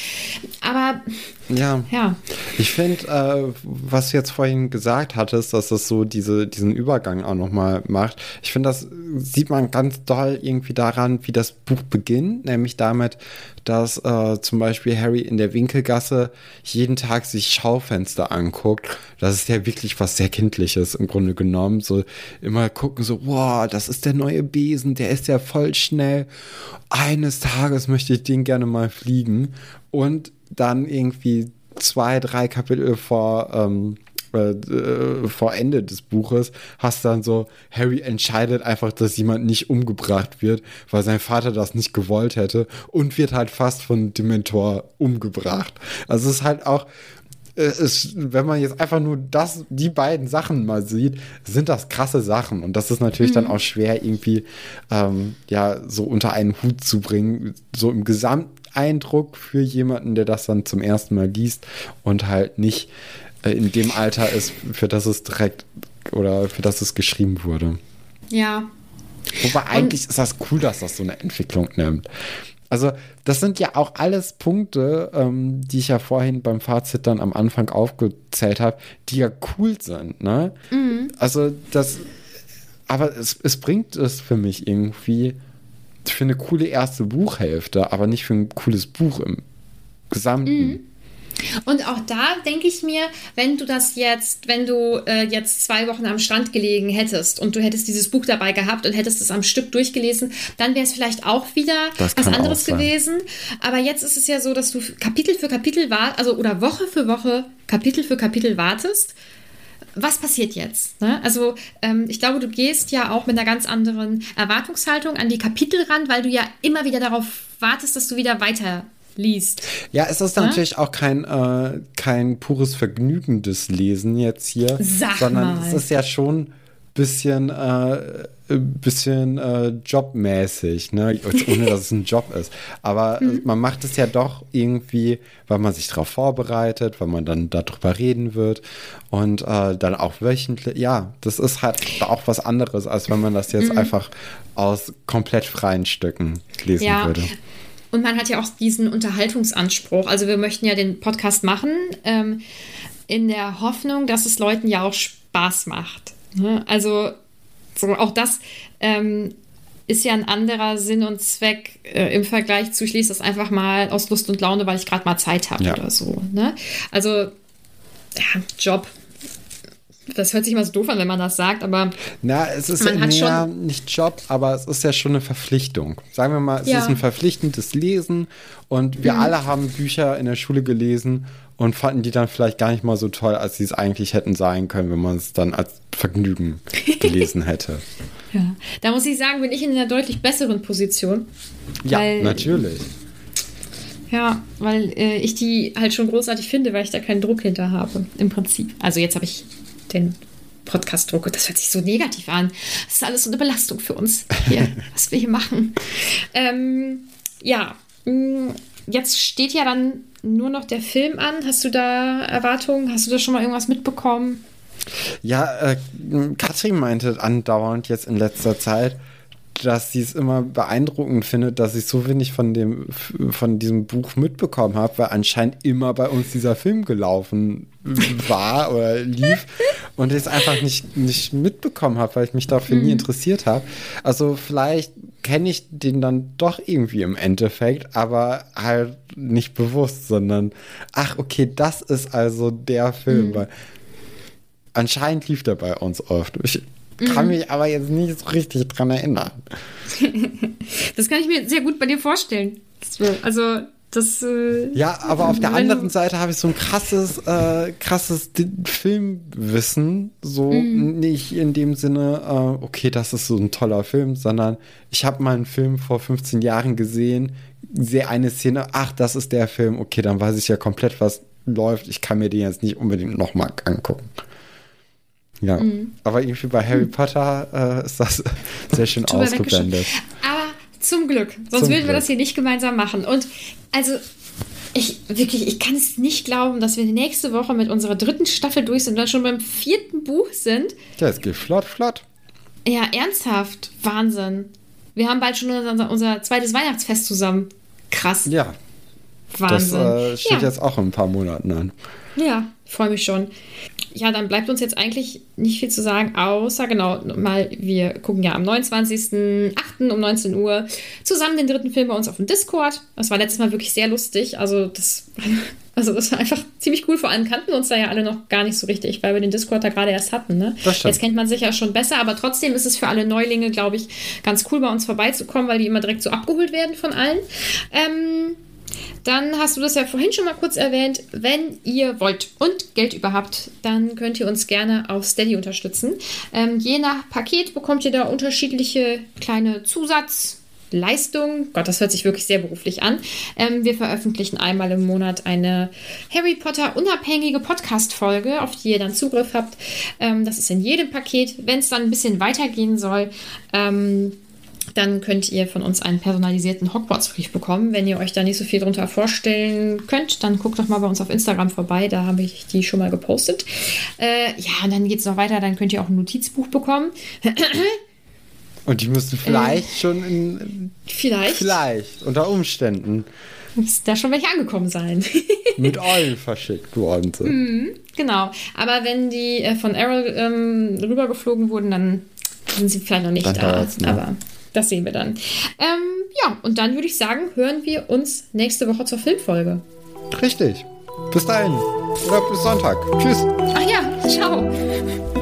B: Aber
A: ja. ja. Ich finde, äh, was du jetzt vorhin gesagt hattest, dass das so diese, diesen Übergang auch nochmal macht. Ich finde, das sieht man ganz doll irgendwie daran, wie das Buch beginnt, nämlich damit, dass äh, zum Beispiel Harry in der Winkelgasse jeden Tag sich Schaufenster anguckt. Das ist ja wirklich was sehr Kindliches im Grunde genommen. So immer gucken, so, wow, das ist der neue Besen, der ist ja voll schnell. Eines Tages möchte ich den gerne mal fliegen. Und dann irgendwie zwei, drei Kapitel vor. Ähm, äh, vor Ende des Buches hast dann so, Harry entscheidet einfach, dass jemand nicht umgebracht wird, weil sein Vater das nicht gewollt hätte und wird halt fast von Dementor umgebracht. Also es ist halt auch, ist, äh, wenn man jetzt einfach nur das, die beiden Sachen mal sieht, sind das krasse Sachen. Und das ist natürlich mhm. dann auch schwer, irgendwie ähm, ja so unter einen Hut zu bringen. So im Gesamteindruck für jemanden, der das dann zum ersten Mal liest und halt nicht äh, in dem Alter ist, für das es direkt oder für das es geschrieben wurde.
B: Ja.
A: Wobei eigentlich Und ist das cool, dass das so eine Entwicklung nimmt. Also, das sind ja auch alles Punkte, ähm, die ich ja vorhin beim Fazit dann am Anfang aufgezählt habe, die ja cool sind, ne? Mhm. Also, das, aber es, es bringt es für mich irgendwie für eine coole erste Buchhälfte, aber nicht für ein cooles Buch im Gesamten. Mhm.
B: Und auch da denke ich mir, wenn du das jetzt, wenn du äh, jetzt zwei Wochen am Strand gelegen hättest und du hättest dieses Buch dabei gehabt und hättest es am Stück durchgelesen, dann wäre es vielleicht auch wieder was anderes gewesen. Aber jetzt ist es ja so, dass du Kapitel für Kapitel wartest, also oder Woche für Woche Kapitel für Kapitel wartest. Was passiert jetzt? Ne? Also ähm, ich glaube, du gehst ja auch mit einer ganz anderen Erwartungshaltung an die Kapitel ran, weil du ja immer wieder darauf wartest, dass du wieder weiter liest.
A: Ja, es ist ja? natürlich auch kein, äh, kein pures Vergnügen des Lesen jetzt hier, Sag sondern mal. es ist ja schon bisschen, äh, bisschen äh, jobmäßig, ne? ohne dass es ein Job ist. Aber mhm. man macht es ja doch irgendwie, weil man sich darauf vorbereitet, weil man dann darüber reden wird und äh, dann auch wöchentlich. Ja, das ist halt auch was anderes, als wenn man das jetzt mhm. einfach aus komplett freien Stücken lesen ja. würde.
B: Und man hat ja auch diesen Unterhaltungsanspruch. Also wir möchten ja den Podcast machen ähm, in der Hoffnung, dass es Leuten ja auch Spaß macht. Ne? Also so auch das ähm, ist ja ein anderer Sinn und Zweck äh, im Vergleich zu, ich lese das einfach mal aus Lust und Laune, weil ich gerade mal Zeit habe ja. oder so. Ne? Also ja, Job das hört sich immer so doof an, wenn man das sagt, aber.
A: Na, es ist man ja nicht Job, aber es ist ja schon eine Verpflichtung. Sagen wir mal, es ja. ist ein verpflichtendes Lesen und wir mhm. alle haben Bücher in der Schule gelesen und fanden die dann vielleicht gar nicht mal so toll, als sie es eigentlich hätten sein können, wenn man es dann als Vergnügen gelesen hätte.
B: ja, da muss ich sagen, bin ich in einer deutlich besseren Position.
A: Ja, weil, natürlich.
B: Ja, weil äh, ich die halt schon großartig finde, weil ich da keinen Druck hinter habe, im Prinzip. Also jetzt habe ich den Podcast drucke. Das hört sich so negativ an. Das ist alles so eine Belastung für uns hier, was wir hier machen. Ähm, ja, mm, jetzt steht ja dann nur noch der Film an. Hast du da Erwartungen? Hast du da schon mal irgendwas mitbekommen?
A: Ja, äh, Katrin meinte andauernd jetzt in letzter Zeit, dass sie es immer beeindruckend findet, dass ich so wenig von dem von diesem Buch mitbekommen habe, weil anscheinend immer bei uns dieser Film gelaufen war oder lief und ich es einfach nicht, nicht mitbekommen habe, weil ich mich dafür mhm. nie interessiert habe. Also vielleicht kenne ich den dann doch irgendwie im Endeffekt, aber halt nicht bewusst, sondern ach, okay, das ist also der Film, mhm. weil anscheinend lief der bei uns oft. Ich, kann mhm. mich aber jetzt nicht so richtig dran erinnern.
B: das kann ich mir sehr gut bei dir vorstellen. Also, das. Äh,
A: ja, aber auf der anderen Seite habe ich so ein krasses, äh, krasses Filmwissen. So mhm. nicht in dem Sinne, äh, okay, das ist so ein toller Film, sondern ich habe mal einen Film vor 15 Jahren gesehen, sehe eine Szene, ach, das ist der Film, okay, dann weiß ich ja komplett, was läuft. Ich kann mir den jetzt nicht unbedingt nochmal angucken. Ja, mhm. aber irgendwie bei Harry Potter äh, ist das sehr schön ausgeblendet.
B: Aber zum Glück, sonst zum würden Glück. wir das hier nicht gemeinsam machen. Und also ich wirklich, ich kann es nicht glauben, dass wir nächste Woche mit unserer dritten Staffel durch sind und dann schon beim vierten Buch sind.
A: Ja, es geht flott, flott.
B: Ja, ernsthaft, Wahnsinn. Wir haben bald schon unser, unser zweites Weihnachtsfest zusammen. Krass.
A: Ja. Wahnsinn. Das äh, steht ja. jetzt auch in ein paar Monaten an.
B: Ja, freue mich schon. Ja, dann bleibt uns jetzt eigentlich nicht viel zu sagen, außer genau, mal, wir gucken ja am 29.08. um 19 Uhr zusammen den dritten Film bei uns auf dem Discord. Das war letztes Mal wirklich sehr lustig. Also, das, also das war einfach ziemlich cool. Vor allem kannten wir uns da ja alle noch gar nicht so richtig, weil wir den Discord da gerade erst hatten. Ne? Jetzt kennt man sich ja schon besser, aber trotzdem ist es für alle Neulinge, glaube ich, ganz cool, bei uns vorbeizukommen, weil die immer direkt so abgeholt werden von allen. Ähm, dann hast du das ja vorhin schon mal kurz erwähnt. Wenn ihr wollt und Geld überhaupt, dann könnt ihr uns gerne auf Steady unterstützen. Ähm, je nach Paket bekommt ihr da unterschiedliche kleine Zusatzleistungen. Gott, das hört sich wirklich sehr beruflich an. Ähm, wir veröffentlichen einmal im Monat eine Harry Potter unabhängige Podcast-Folge, auf die ihr dann Zugriff habt. Ähm, das ist in jedem Paket. Wenn es dann ein bisschen weitergehen soll, ähm, dann könnt ihr von uns einen personalisierten Hogwarts-Brief bekommen. Wenn ihr euch da nicht so viel drunter vorstellen könnt, dann guckt doch mal bei uns auf Instagram vorbei. Da habe ich die schon mal gepostet. Äh, ja, und dann geht es noch weiter. Dann könnt ihr auch ein Notizbuch bekommen.
A: Und die müssen vielleicht äh, schon in.
B: Vielleicht.
A: Vielleicht, unter Umständen.
B: Muss da schon welche angekommen sein.
A: Mit Eulen verschickt worden sind.
B: Mhm, genau. Aber wenn die äh, von Errol ähm, rübergeflogen wurden, dann sind sie vielleicht noch nicht da. Ne? Aber das sehen wir dann. Ähm, ja, und dann würde ich sagen, hören wir uns nächste Woche zur Filmfolge.
A: Richtig. Bis dahin. Oder bis Sonntag. Tschüss.
B: Ach ja, ciao.